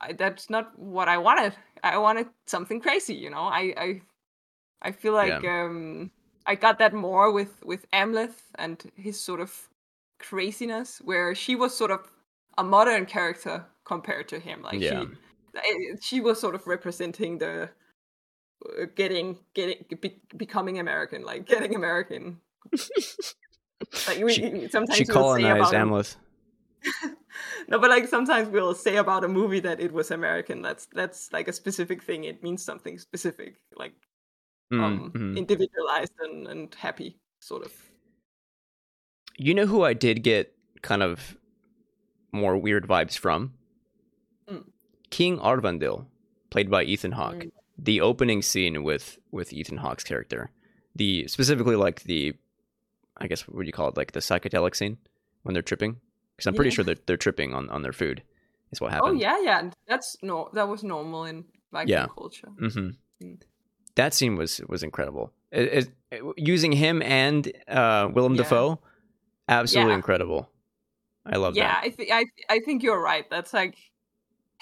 I, that's not what I wanted. I wanted something crazy, you know. I I I feel like um I got that more with with Amleth and his sort of craziness, where she was sort of a modern character compared to him. Like Yeah. she she was sort of representing the uh, getting getting be, becoming American, like getting American. like we, She- sometimes she we'll colonized about a- Amleth no, but like sometimes we'll say about a movie that it was American. That's that's like a specific thing. It means something specific, like um, mhm. individualized and, and happy, sort of. You know who I did get kind of more weird vibes from? Mm. King Aurvandill, played by Ethan Hawke. Mm. The opening scene with with Ethan Hawke's character, the specifically like the, I guess what do you call it, like the psychedelic scene when they're tripping, because I'm pretty Yeah. sure that they're tripping on on their food. Is what happened. Oh yeah, yeah. That's no, that was normal in Viking Yeah. culture. hmm Mm. That scene was was incredible. It, it- using him and uh, Willem Yeah. Dafoe, absolutely Yeah. incredible. I love yeah, that. Yeah, I think I I think you're right. That's like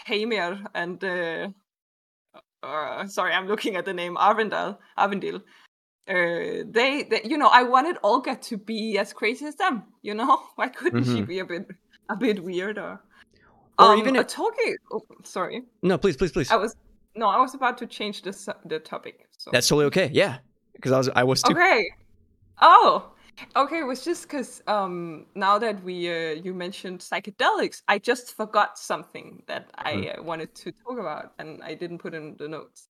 Heimir and uh, uh sorry, I'm looking at the name Arvindal. Arvindil. Uh, they, they, you know, I wanted Olga to be as crazy as them. You know, why couldn't she Mhm. be a bit a bit weirder? Or um, even a if- talking. Oh, sorry, No, please, please, please. I was no, I was about to change the the topic. So That's totally okay. Yeah, because I was I was too. okay. Oh, okay. It was just because um now that we uh, you mentioned psychedelics, I just forgot something that I Mm-hmm. uh, wanted to talk about, and I didn't put in the notes.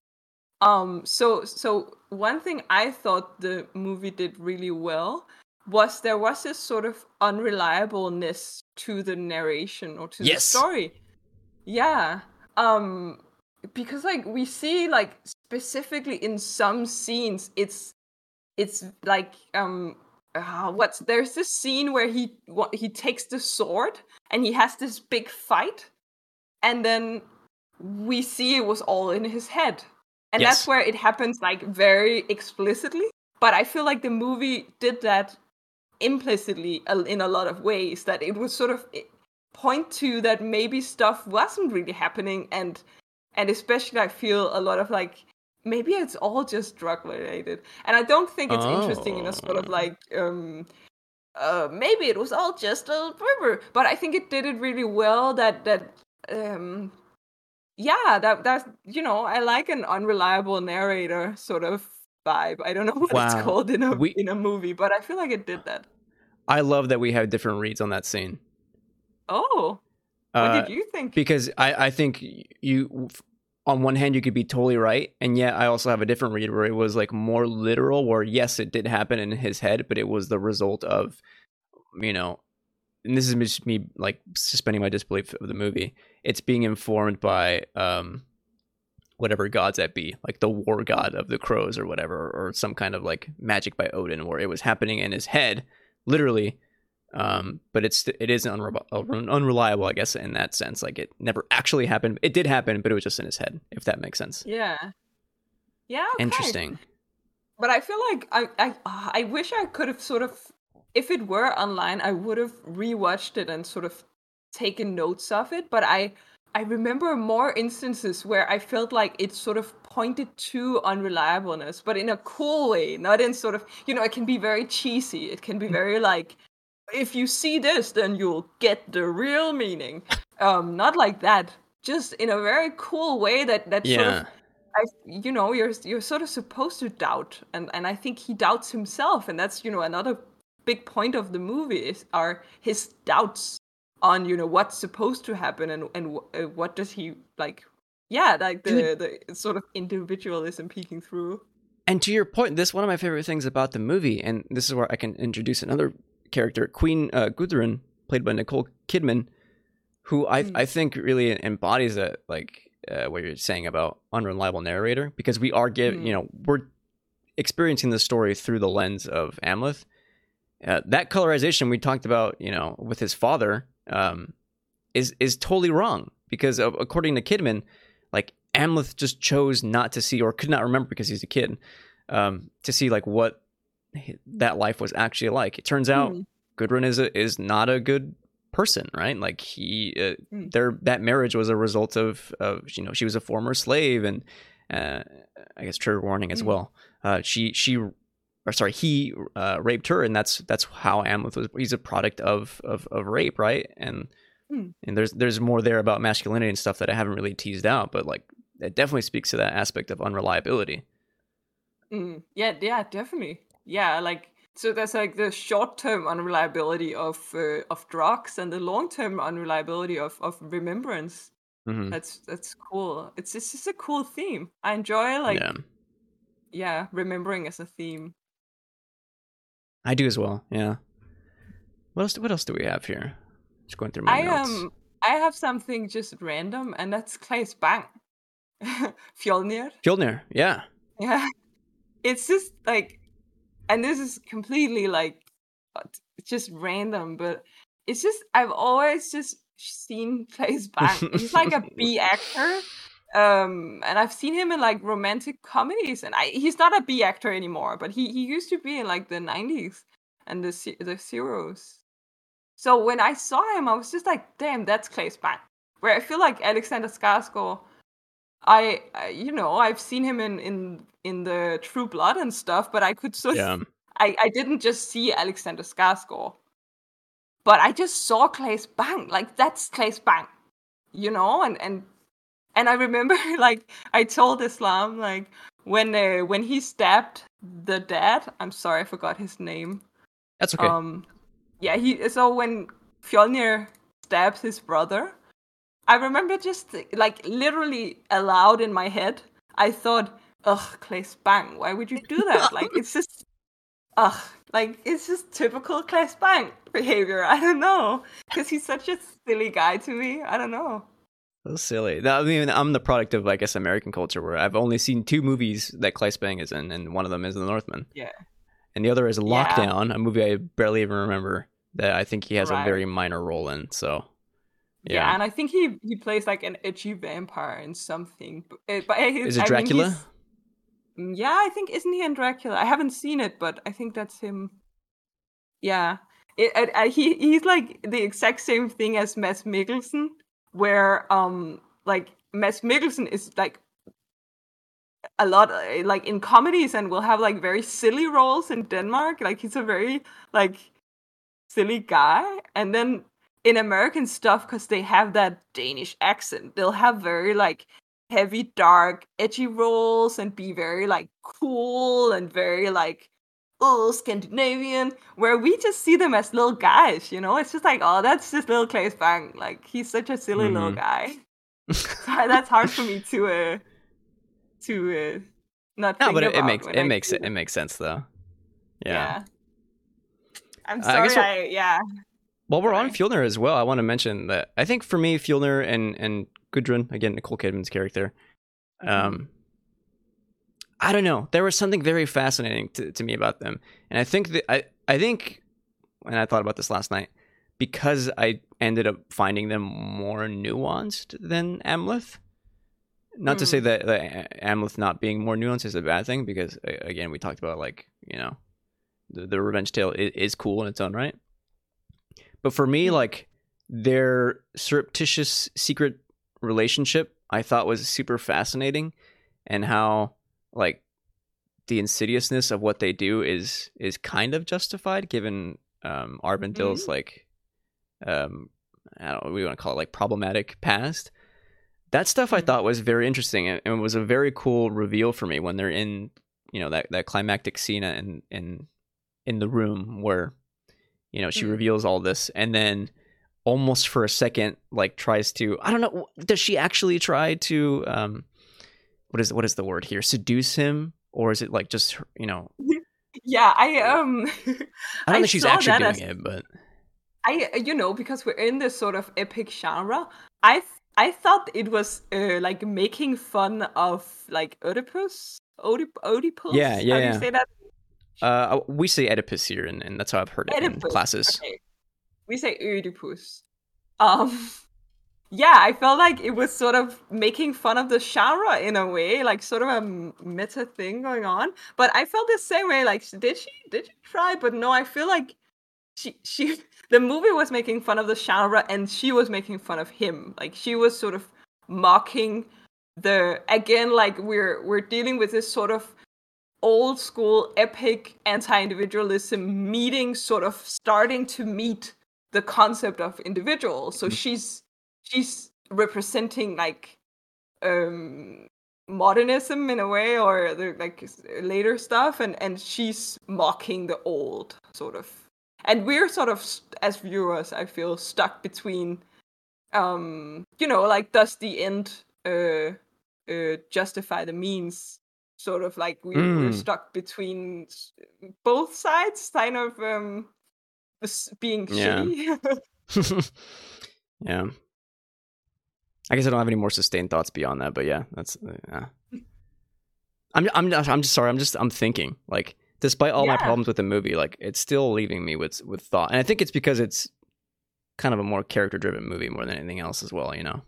Um. So so one thing I thought the movie did really well was there was this sort of unreliableness to the narration or to Yes. the story. Yeah. Um because like we see like specifically in some scenes it's it's like um uh, what's there's this scene where he what he takes the sword and he has this big fight and then we see it was all in his head and Yes. that's where it happens like very explicitly but i feel like the movie did that implicitly in a lot of ways that it would sort of point to that maybe stuff wasn't really happening and and especially i feel a lot of like maybe it's all just drug related and i don't think it's interesting in a sort of Oh. like um uh maybe it was all just a river but i think it did it really well that that um yeah, that that's you know, I like an unreliable narrator sort of vibe. I don't know what it's called in a We- in a movie, but I feel like it did that. I love that we have different reads on that scene. Oh, what Uh, did you think? because I, I think you on one hand you could be totally right and yet i also have a different read where it was like more literal where yes it did happen in his head but it was the result of you know and this is just me like suspending my disbelief of the movie. It's being informed by um whatever gods that be like the war god of the crows or whatever or some kind of like magic by odin where it was happening in his head literally um but it's it is unreliable, unreliable i guess in that sense like it never actually happened it did happen but it was just in his head if that makes sense yeah, yeah, okay. interesting But I feel like I I ah, I wish I could have sort of, if it were online, I would have rewatched it and sort of taken notes of it. But I I remember more instances where I felt like it sort of pointed to unreliableness, but in a cool way, not in sort of you know it can be very cheesy. It can be very like if you see this, then you'll get the real meaning. Um, not like that. Just in a very cool way that that sort of I, you know, you're you're sort of supposed to doubt, and and I think he doubts himself, and that's you know another big point of the movie is are his doubts on you know what's supposed to happen and and uh, what does he like, yeah, like the the sort of individualism peeking through. And to your point, this is one of my favorite things about the movie, and this is where I can introduce another character, Queen uh, Gudrun, played by Nicole Kidman, who I Mm. I think really embodies that like uh, what you're saying about unreliable narrator, because we are give Mm. you know we're experiencing the story through the lens of Amleth. Uh, that colorization we talked about, you know, with his father, um, is is totally wrong because uh, according to Kidman, like Amleth just chose not to see or could not remember because he's a kid um, to see like what that life was actually like. It turns out Mm. Gudrun is a, is not a good person, right? Like he, uh, Mm. their that marriage was a result of of you know she was a former slave and uh, I guess trigger warning as Mm. well. Uh, she she or sorry he uh, raped her and that's that's how Amleth was. He's a product of of, of rape, right? And Mm. and there's there's more there about masculinity and stuff that I haven't really teased out, but like it definitely speaks to that aspect of unreliability. Mm, yeah, yeah, definitely. Yeah, like so there's like the short-term unreliability of uh, of drugs and the long-term unreliability of of remembrance. hmm That's that's cool. It's it's just a cool theme. I enjoy like yeah, yeah, remembering as a theme. I do as well. Yeah. What else? What else do we have here? Just going through my I notes. um I have something just random, and that's Claes Bang, Fjolnir. Fjolnir. Yeah. Yeah, it's just like, and this is completely like, uh, it's just random, but it's just I've always just seen Claes Bang. He's like a B actor. Um, and I've seen him in like romantic comedies, and I he's not a B actor anymore, but he he used to be in like the '90s and the the zeros. So when I saw him, I was just like, "Damn, that's Claes Bang." Where I feel like Alexander Skarsgård, I, I you know I've seen him in in in the True Blood and stuff, but I could so Yeah. I I didn't just see Alexander Skarsgård, but I just saw Claes Bang. Like that's Claes Bang, you know, and and and I remember like I told Islam like when uh, when he stabbed the dad. I'm sorry, I forgot his name. That's okay. Um, yeah, he. So when Fjolnir stabs his brother, I remember just like literally aloud in my head, I thought, "Ugh, Claes Bang, why would you do that? like, it's just, ugh, like it's just typical Claes Bang behavior. I don't know, because he's such a silly guy to me. I don't know. so silly. I mean, I'm the product of I guess American culture where I've only seen two movies that Claes Bang is in, and one of them is The Northman. Yeah. And the other is Yeah. Locked Down, a movie I barely even remember that I think he has a very minor role in. So. Yeah. Yeah. and I think he he plays like an edgy vampire in something. But, uh, but uh, Is it I Dracula? Mm, Yeah, I think isn't he in Dracula? I haven't seen it, but I think that's him. Yeah, it, it, uh, he he's like the exact same thing as Mads Mikkelsen, where um like Mads Mikkelsen is like a lot uh, like in comedies and will have like very silly roles in Denmark. Like he's a very like silly guy, and then in American stuff because they have that Danish accent. They'll have very like heavy, dark, edgy roles and be very like cool and very like oh Scandinavian. Where we just see them as little guys, you know. It's just like oh, that's just little Claes Bang. Like he's such a silly little Mhm. guy. So that's hard for me to uh to uh not. no, but it, it makes it I makes it it makes sense though. Yeah. Yeah. I'm sorry. guess I, what- yeah. While we're on. Fjolnir as well, I want to mention that I think for me, Fjolnir and and Gudrun again, Nicole Kidman's character, Mm-hmm. um, I don't know. There was something very fascinating to, to me about them, and I think that I I think, and I thought about this last night because I ended up finding them more nuanced than Amleth. Not to say Hmm. that, that Amleth not being more nuanced is a bad thing, because again, we talked about like you know, the, the revenge tale is, is cool in its own right. But for me, like their surreptitious secret relationship, I thought was super fascinating, and how like the insidiousness of what they do is is kind of justified given um Aurvandill's like um I don't know we want to call it like problematic past. That stuff I Mhm. thought was very interesting and, and was a very cool reveal for me when they're in you know that that climactic scene in in in the room where you know she Mhm. reveals all this and then almost for a second like tries to I don't know does she actually try to um what is what is the word here seduce him or is it like just you know Yeah, I um I don't I think she's actually doing as- it but I you know because we're in this sort of epic genre, I I thought it was uh, like making fun of like Oedipus, Oedip- Oedipus. Yeah, yeah, How do yeah. you say that? Uh we say Oedipus here and, and that's how I've heard it in classes Okay, we say Oedipus. Um, yeah, I felt like it was sort of making fun of the genre in a way, like sort of a meta thing going on. But I felt the same way. Like, did she? Did she try? But no, I feel like she she the movie was making fun of the genre and she was making fun of him like she was sort of mocking the again like we're we're dealing with this sort of old school epic anti-individualism meeting sort of starting to meet the concept of individual. So she's she's representing like um modernism in a way or the like later stuff and and she's mocking the old sort of. And we're sort of as viewers i feel stuck between um you know like does the end uh uh justify the means sort of like we, we're Mm. stuck between both sides kind of um being Yeah. shitty yeah I guess I don't have any more sustained thoughts beyond that but yeah that's uh, yeah. I'm I'm just, I'm just sorry I'm just I'm thinking like despite all my problems with the movie like it's still leaving me with with thought and I think it's because it's kind of a more character driven movie more than anything else as well you know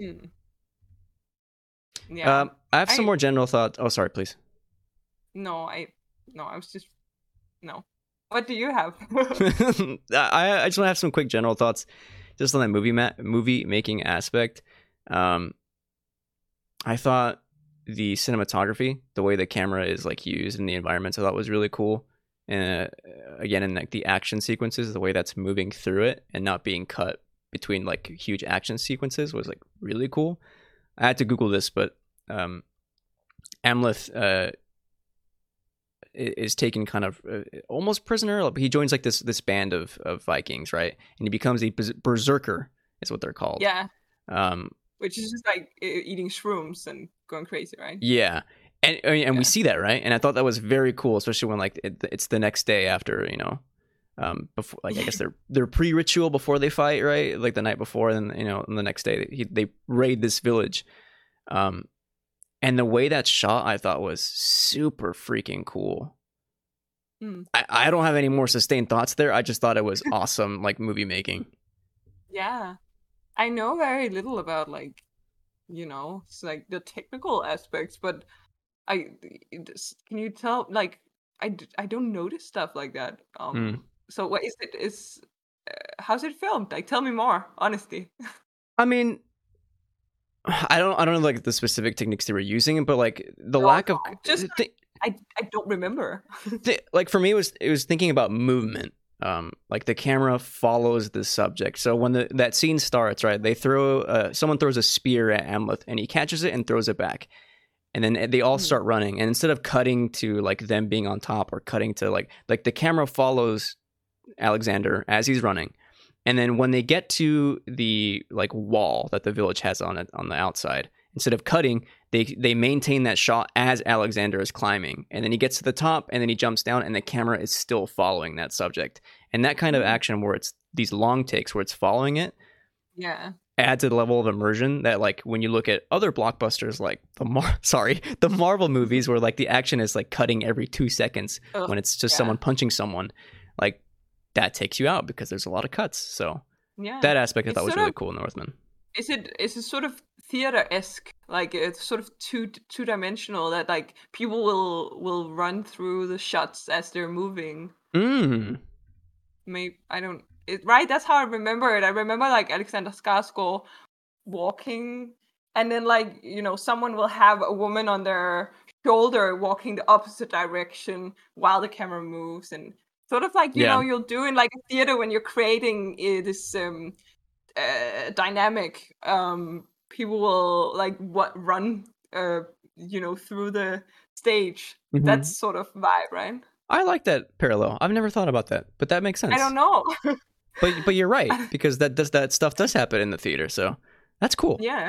Mm. Yeah um I have some I- more general thoughts oh sorry please no i no i was just no what do you have I, I just want to have some quick general thoughts just on that movie ma- movie making aspect. Um, I thought the cinematography, the way the camera is like used in the environments, I thought was really cool. And uh, again, in like the action sequences, the way that's moving through it and not being cut between like huge action sequences was like really cool. I had to Google this, but um, Amleth uh, is taken kind of uh, almost prisoner. He joins like this this band of of Vikings, right? And he becomes a berserker, is what they're called. yeah Um. which is just like eating shrooms and going crazy right Yeah. And and and Yeah. we see that right, and I thought that was very cool, especially when like it, it's the next day after you know, um, before like I guess they're they're pre ritual before they fight, right? Like the night before, and you know, and the next day he, they raid this village, um, and the way that shot, I thought was super freaking cool. Hmm. I, I don't have any more sustained thoughts there. I just thought it was awesome, like movie making. Yeah. I know very little about like you know, it's like the technical aspects, but I can you tell like I, I don't notice stuff like that. Um Mm. So what is it is uh, how's it filmed? Like tell me more, honestly. I mean, I don't I don't know like the specific techniques they were using, but like the No, lack of just thi- I I don't remember. thi- like for me it was it was thinking about movement um, like the camera follows the subject. So when the that scene starts, right, they throw uh, someone throws a spear at Amleth, and he catches it and throws it back, and then they all Hmm. start running. And instead of cutting to like them being on top or cutting to like like the camera follows Alexander as he's running, and then when they get to the like wall that the village has on it on the outside, instead of cutting, they they maintain that shot as Alexander is climbing, and then he gets to the top, and then he jumps down, and the camera is still following that subject, and that kind of Mhm. action where it's these long takes where it's following it Yeah. adds a level of immersion that like when you look at other blockbusters like the Mar- sorry the Marvel movies where like the action is like cutting every two seconds Ugh, when it's just yeah. someone punching someone like that takes you out because there's a lot of cuts. So Yeah. that aspect I It's thought was really of- cool in Northman is it is it sort of theater esque like it's sort of two two dimensional that like people will will run through the shots as they're moving? Mm. maybe i don't it, right? That's how i remember it. I remember like alexander skarsgård walking and then like you know someone will have a woman on their shoulder walking the opposite direction while the camera moves and sort of like you Yeah. know you'll do in like a theater when you're creating uh, this um uh, dynamic um people will like what run uh you know through the stage Mhm. that's sort of vibe right I like that parallel I've never thought about that but that makes sense i don't know but but you're right because that does that stuff does happen in the theater so that's cool Yeah.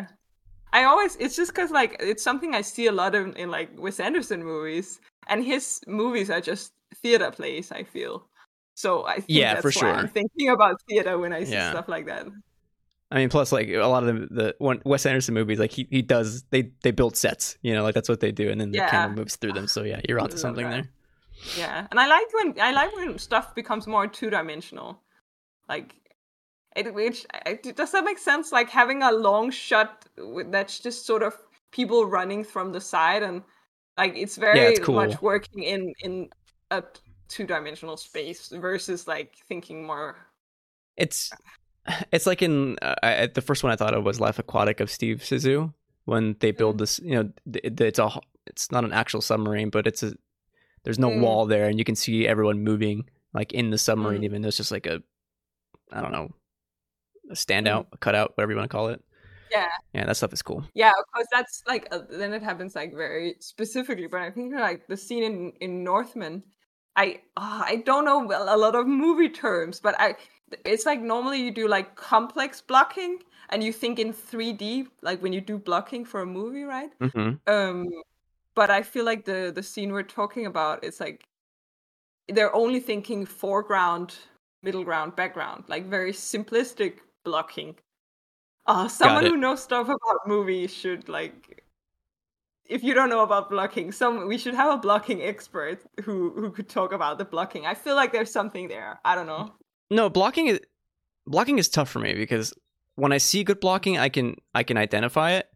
I always it's just cuz like it's something I see a lot of in like Wes Anderson movies and his movies are just theater plays, I feel. So I think Yeah, that's for why sure. I'm thinking about theater when I see Yeah. stuff like that. I mean, plus like a lot of the, the one Wes Anderson movies, like he, he does they they build sets, you know, like that's what they do, and then the Yeah. camera moves through them. So yeah, you're onto something that. there. Yeah. And I like when I like when stuff becomes more two-dimensional. Like it which it, does that make sense like having a long shot that's just sort of people running from the side and like it's very it's cool. much working in in a two-dimensional space versus like thinking more It's it's like in uh, I, the first one I thought of was Life Aquatic of Steve Zissou when they Mm. build this, you know, it's a it's not an actual submarine, but it's a there's no Mm. wall there, and you can see everyone moving like in the submarine, Mm. even though it's just like a I don't know a standout, a cutout, whatever you want to call it. Yeah. yeah, that stuff is cool. Yeah, of course. That's like uh, then it happens like very specifically. But I think like the scene in in Northman, I uh, I don't know a lot of movie terms, but I it's like normally you do like complex blocking and you think in 3D, like when you do blocking for a movie, right? hmm Um, but I feel like the the scene we're talking about, it's like they're only thinking foreground, middle ground, background, like very simplistic blocking. Uh, someone who knows stuff about movies should like. If you don't know about blocking, some we should have a blocking expert who who could talk about the blocking. I feel like there's something there. I don't know. No, blocking is blocking is tough for me because when I see good blocking, I can I can identify it.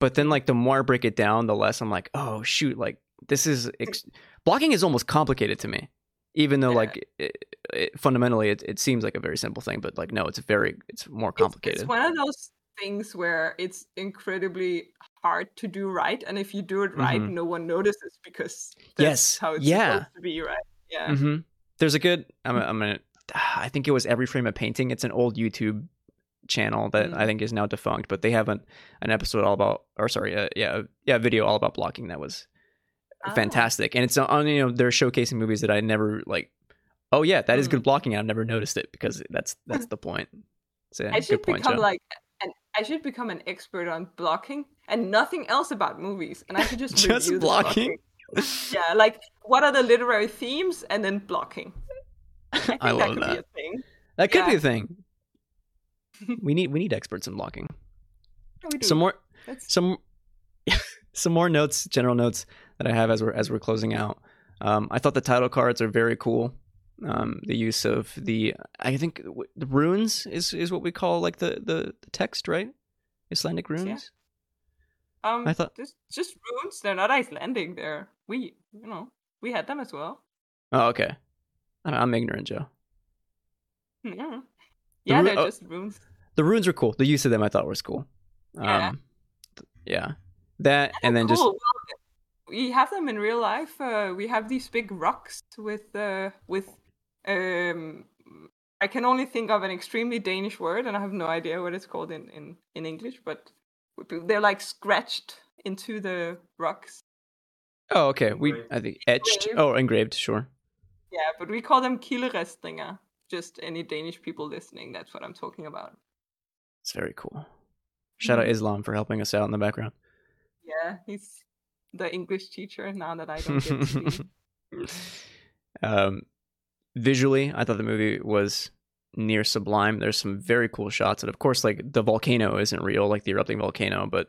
But then like the more I break it down, the less I'm like, oh shoot, like this is ex- blocking is almost complicated to me. Even though Yeah. like it, it, fundamentally it, it seems like a very simple thing, but like no, it's very it's more It's- complicated. It's, one of those things where it's incredibly hard to do right, and if you do it right, Mhm. no one notices because that's Yes, how it's yeah. supposed to be, right? Yeah. hmm There's a good. I'm. I'm gonna. I think it was every frame a painting. It's an old YouTube channel that Mm. I think is now defunct, but they have an, an episode all about, or sorry, uh, yeah, yeah, a video all about blocking that was Ah. fantastic, and it's on. You know, they're showcasing movies that I never like. Oh yeah, that is good blocking. and I've never noticed it because that's that's the point. So yeah, I should become Joe. like I should become an expert on blocking and nothing else about movies, and I should just Just the blocking? yeah, like what are the literary themes, and then blocking. I I that love could be that. a thing. That could be a thing. we need we need experts in blocking. Yeah, we do. Some more That's- some some more notes, general notes that I have as we're as we're closing out. Um, I thought the title cards are very cool. Um, the use of the I think w- the runes is is what we call like the the, the text, right? Icelandic runes. um, I thought- just just runes. They're not Icelandic. They're we you know we had them as well. Oh, okay. I don't- I'm ignorant, Joe. Yeah, yeah, ru- they're oh. just runes. The runes are cool. The use of them I thought was cool. Yeah. Um, th- yeah. That and then cool. just Well, we have them in real life. Uh, we have these big rocks with uh, with Um, I can only think of an extremely Danish word, and I have no idea what it's called in in in English. But they're like scratched into the rocks. Oh, okay. We Engraved. I think etched. Engraved. Oh, engraved. Sure. Yeah, but we call them helleristninger. Just any Danish people listening, that's what I'm talking about. It's very cool. Shout out Mhm. Islam for helping us out in the background. Yeah, he's the English teacher now that I don't get to be. um, visually, I thought the movie was near sublime. There's some very cool shots, and of course, like the volcano isn't real, like the erupting volcano, but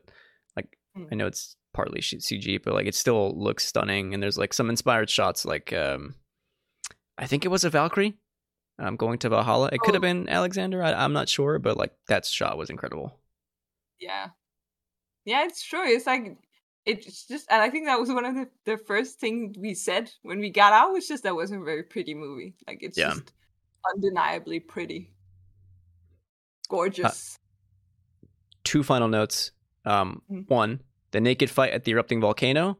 like Mm. I know it's partly CG, but like it still looks stunning. And there's like some inspired shots, like um, I think it was a Valkyrie. Um, going to Valhalla. It could have Oh. been Alexander. I, I'm not sure, but like that shot was incredible. yeah, yeah, it's true. It's like it's just, and I think that was one of the, the first things we said when we got out was just that wasn't a very pretty movie. Like it's Yeah. just undeniably pretty, gorgeous. two final notes. Um, Mhm. one, the naked fight at the erupting volcano.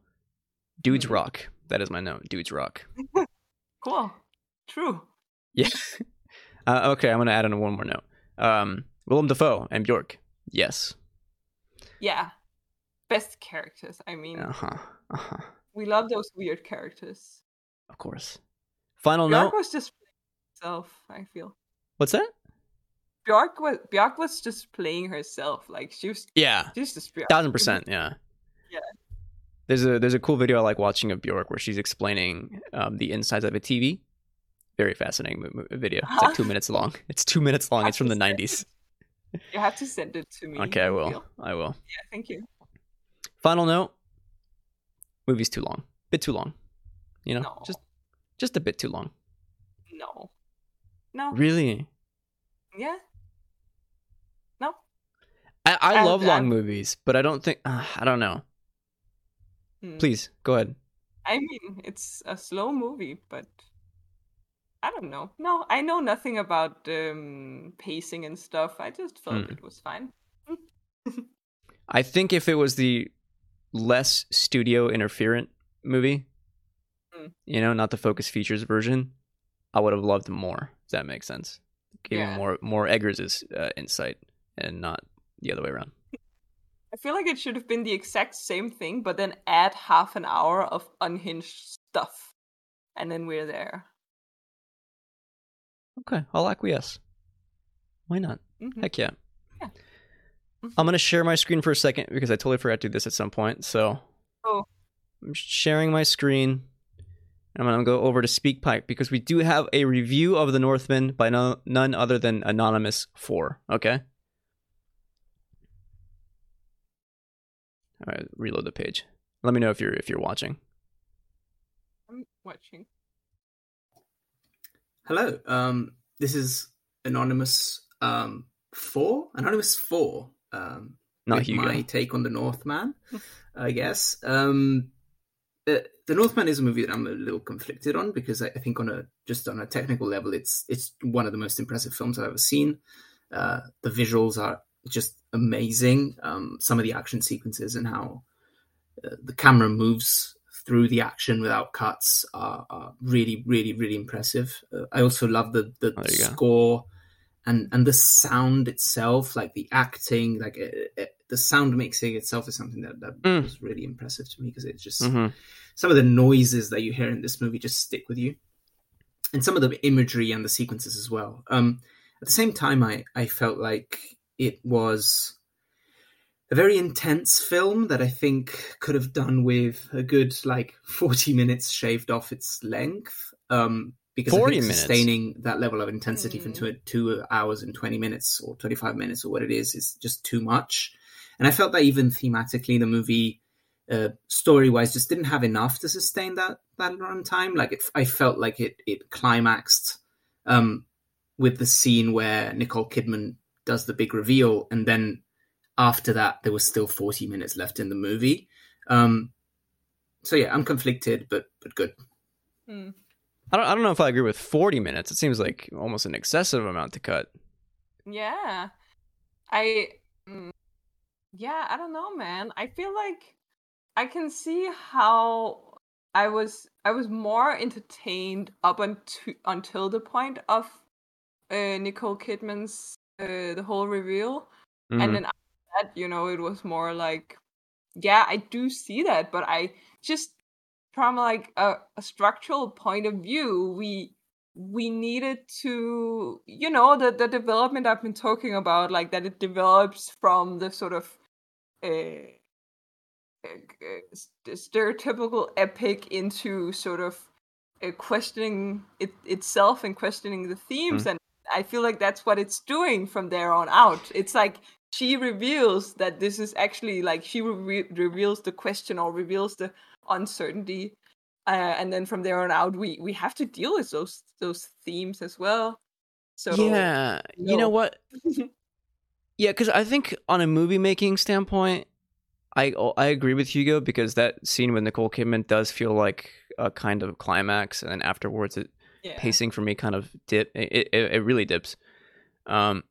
Dudes Mhm. rock. That is my note. Dudes rock. cool, true. Yeah. uh, okay, I'm gonna add on one more note. Um, Willem Dafoe and Bjork. Yes. Yeah, best characters. I mean, Uh huh. Uh huh. we love those weird characters. Of course. Final Bjork note. was just herself. I feel What's that? Bjork was Bjork was just playing herself. Like she was, Yeah. she was just Bjork. Thousand percent. Yeah. Yeah. There's a there's a cool video I like watching of Bjork where she's explaining um, the insides of a TV. Very fascinating mo- mo- video. It's like two minutes long. It's two minutes long. It's from the '90s. You have to send it to me. Okay, I will. I will. Yeah, thank you. Final note. Movie's too long. Bit too long. You know, No. just just a bit too long. No. No. Really? Yeah. No. I, I And- love long and- movies, but I don't think uh, I don't know. Hmm. Please go ahead. I mean, it's a slow movie, but I don't know. No, I know nothing about um, pacing and stuff. I just felt Hmm. it was fine. I think if it was the less studio interferent movie, Mm. you know, not the focus features version, I would have loved more. Does that makes sense? Giving Yeah. more more Eggers' uh, insight and not the other way around. I feel like it should have been the exact same thing, but then add half an hour of unhinged stuff, and then we're there. Okay, I'll acquiesce. Why not? Mhm. Heck yeah. Yeah. I'm gonna share my screen for a second because I totally forgot to do this at some point. So Oh. I'm sharing my screen. I'm gonna go over to SpeakPipe because we do have a review of The Northman by no, none other than Anonymous Four. Okay. All right, reload the page. Let me know if you're if you're watching. I'm watching. Hello. Um, this is Anonymous um, Four. Anonymous Four. Um, Not with Hugo. my take on the Northman, I guess. Um, the, the Northman is a movie that I'm a little conflicted on because I, I think on a just on a technical level, it's it's one of the most impressive films I've ever seen. Uh, the visuals are just amazing. Um, some of the action sequences and how uh, the camera moves through the action without cuts are, are really, really, really impressive. Uh, I also love the the score. go. And and the sound itself, like the acting, like it, it, the sound mixing itself is something that, that Mm. was really impressive to me because it just hmm some of the noises that you hear in this movie just stick with you, and some of the imagery and the sequences as well. Um, at the same time, I I felt like it was a very intense film that I think could have done with a good like forty minutes shaved off its length. Um, because I 40 think minutes? sustaining that level of intensity from Mm. two, two hours and 20 minutes or 25 minutes or what it is is just too much. And I felt that even thematically, the movie uh, story wise just didn't have enough to sustain that that runtime. Like it, I felt like it it climaxed um, with the scene where Nicole Kidman does the big reveal, and then after that there was still forty minutes left in the movie. Um, so yeah, I'm conflicted, but but good. Hmm. I don't I don't know if I agree with 40 minutes. It seems like almost an excessive amount to cut. Yeah. I mm, yeah, I don't know, man. I feel like I can see how I was I was more entertained up until until the point of uh, Nicole Kidman's uh, the whole reveal, Mhm. and then after that, you know, it was more like, yeah, I do see that, but I just from like a, a structural point of view, we we needed to, you know, the the development I've been talking about, like that it develops from the sort of. Uh, uh, s- stereotypical epic into sort of uh, questioning it itself and questioning the themes and i feel like that's what it's doing from there on out it's like she reveals that this is actually like she re- reveals the question or reveals the uncertainty uh, and then from there on out we we have to deal with those those themes as well so yeah, you know no. what? Yeah, because I think on a movie making standpoint, I I agree with Hugo because that scene with Nicole Kidman does feel like a kind of climax, and then afterwards, it yeah. pacing for me kind of dip. It it, it really dips. Um,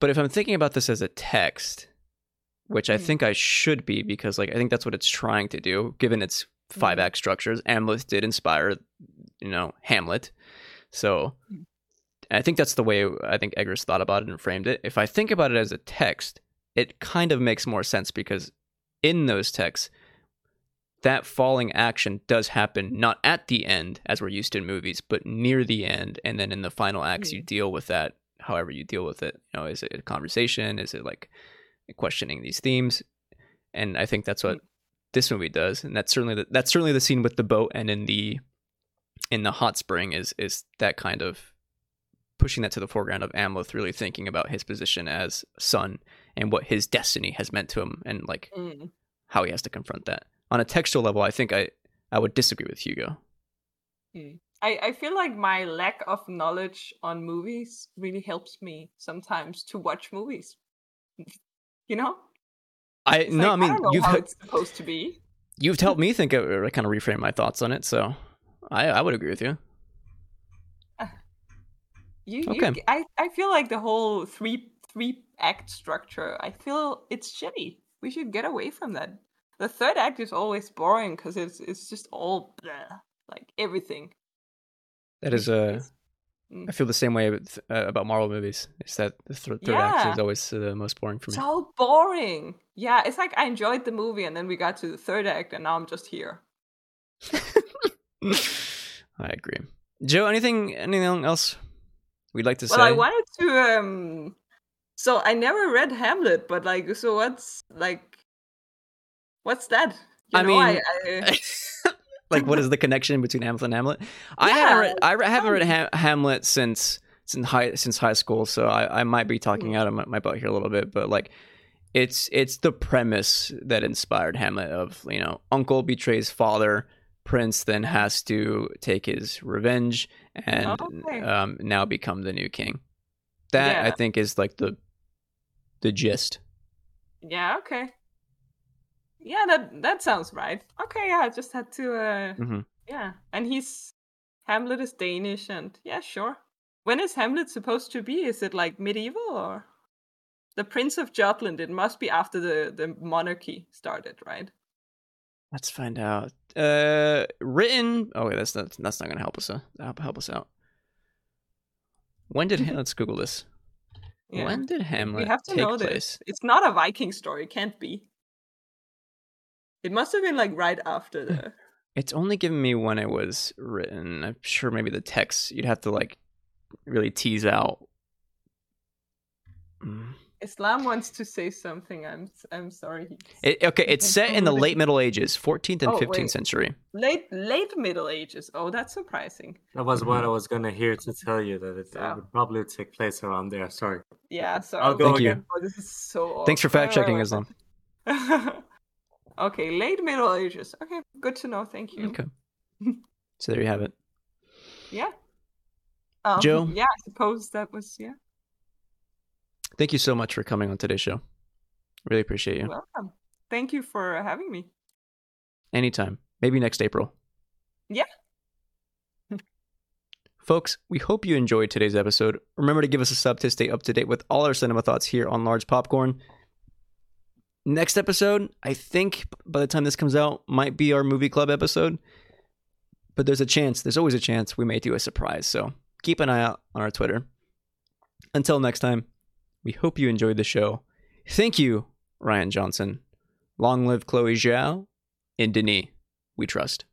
but if I'm thinking about this as a text, which I Mm. think I should be because like I think that's what it's trying to do, given its five act structures. Amleth did inspire, you know, Hamlet, so. Mm. I think that's the way I think Eggers thought about it and framed it. If I think about it as a text, it kind of makes more sense because in those texts, that falling action does happen not at the end as we're used to in movies, but near the end, and then in the final acts you deal with that however you deal with it. You know, is it a conversation? Is it like questioning these themes? And I think that's what this movie does, and that's certainly the, that's certainly the scene with the boat and in the in the hot spring is is that kind of pushing that to the foreground of Amleth really thinking about his position as son and what his destiny has meant to him and like Mm. how he has to confront that. On a textual level, I think I I would disagree with Hugo. Mm. I, I feel like my lack of knowledge on movies really helps me sometimes to watch movies. You know? I It's no, like, I mean know you've how it's supposed to be. you've helped me think of or kind of reframe my thoughts on it, so I I would agree with you. You, you Okay. g- I, I feel like the whole three three act structure. I feel it's shitty. We should get away from that. The third act is always boring because it's it's just all blah, like everything. That is a It's- mm. I feel the same way with, uh, about Marvel movies. It's that the th- third act is always uh, the most boring for me. so boring. Yeah, it's like I enjoyed the movie and then we got to the third act and now I'm just here. I agree. Joe, anything anything else we'd like to Well, say? Well, I wanted to. um So I never read Hamlet, but like, so what's like, what's that? You I know, mean, I, like, what is the connection between Hamlet and Hamlet? I Yeah, haven't read. I re- haven't read ha- Hamlet since since high since high school, so I, I might be talking Mm. out of my, my butt here a little bit, but like, it's it's the premise that inspired Hamlet. Of you know, uncle betrays father, prince then has to take his revenge and Okay. um, now become the new king. That I think is like the the gist. yeah, okay. Yeah, that that sounds right. Okay, yeah, I just had to. uh Mhm. Yeah, and he's Hamlet is Danish, and yeah, sure. When is Hamlet supposed to be? Is it like medieval or the Prince of Jutland? It must be after the the monarchy started, right? Let's find out. Uh, written. Oh, wait, that's not that's not gonna help us. Uh, help help us out. When did let's Google this? Yeah. When did Hamlet we have to take know place? this. It's not a Viking story. It can't be. It must have been like right after the. It's only given me when it was written. I'm sure maybe the text you'd have to like really tease out. Mm. Islam wants to say something. I'm I'm sorry. It, okay, it's set in the late Middle Ages, 14th and Oh, 15th wait. century. Late late Middle Ages. Oh, that's surprising. That was what Mhm. I was gonna hear to tell you that it, Yeah. it would probably take place around there. Sorry. Yeah. Sorry. I'll go Thank you. Oh, this is so. Thanks for fact checking. Islam. okay, late Middle Ages. Okay, good to know. Thank you. Okay. So there you have it. Yeah. Um, Joe? Yeah, I suppose that was yeah. Thank you so much for coming on today's show. Really appreciate you. Welcome. Thank you for having me. Anytime. Maybe next April. Yeah. Folks, we hope you enjoyed today's episode. Remember to give us a sub to stay up to date with all our cinema thoughts here on Large Popcorn. Next episode, I think by the time this comes out, might be our movie club episode. but there's a chance, there's always a chance we may do a surprise. So keep an eye out on our Twitter. Until next time, we hope you enjoyed the show. Thank you, Rian Johnson. Long live Chloe Zhao. In Denis, we trust.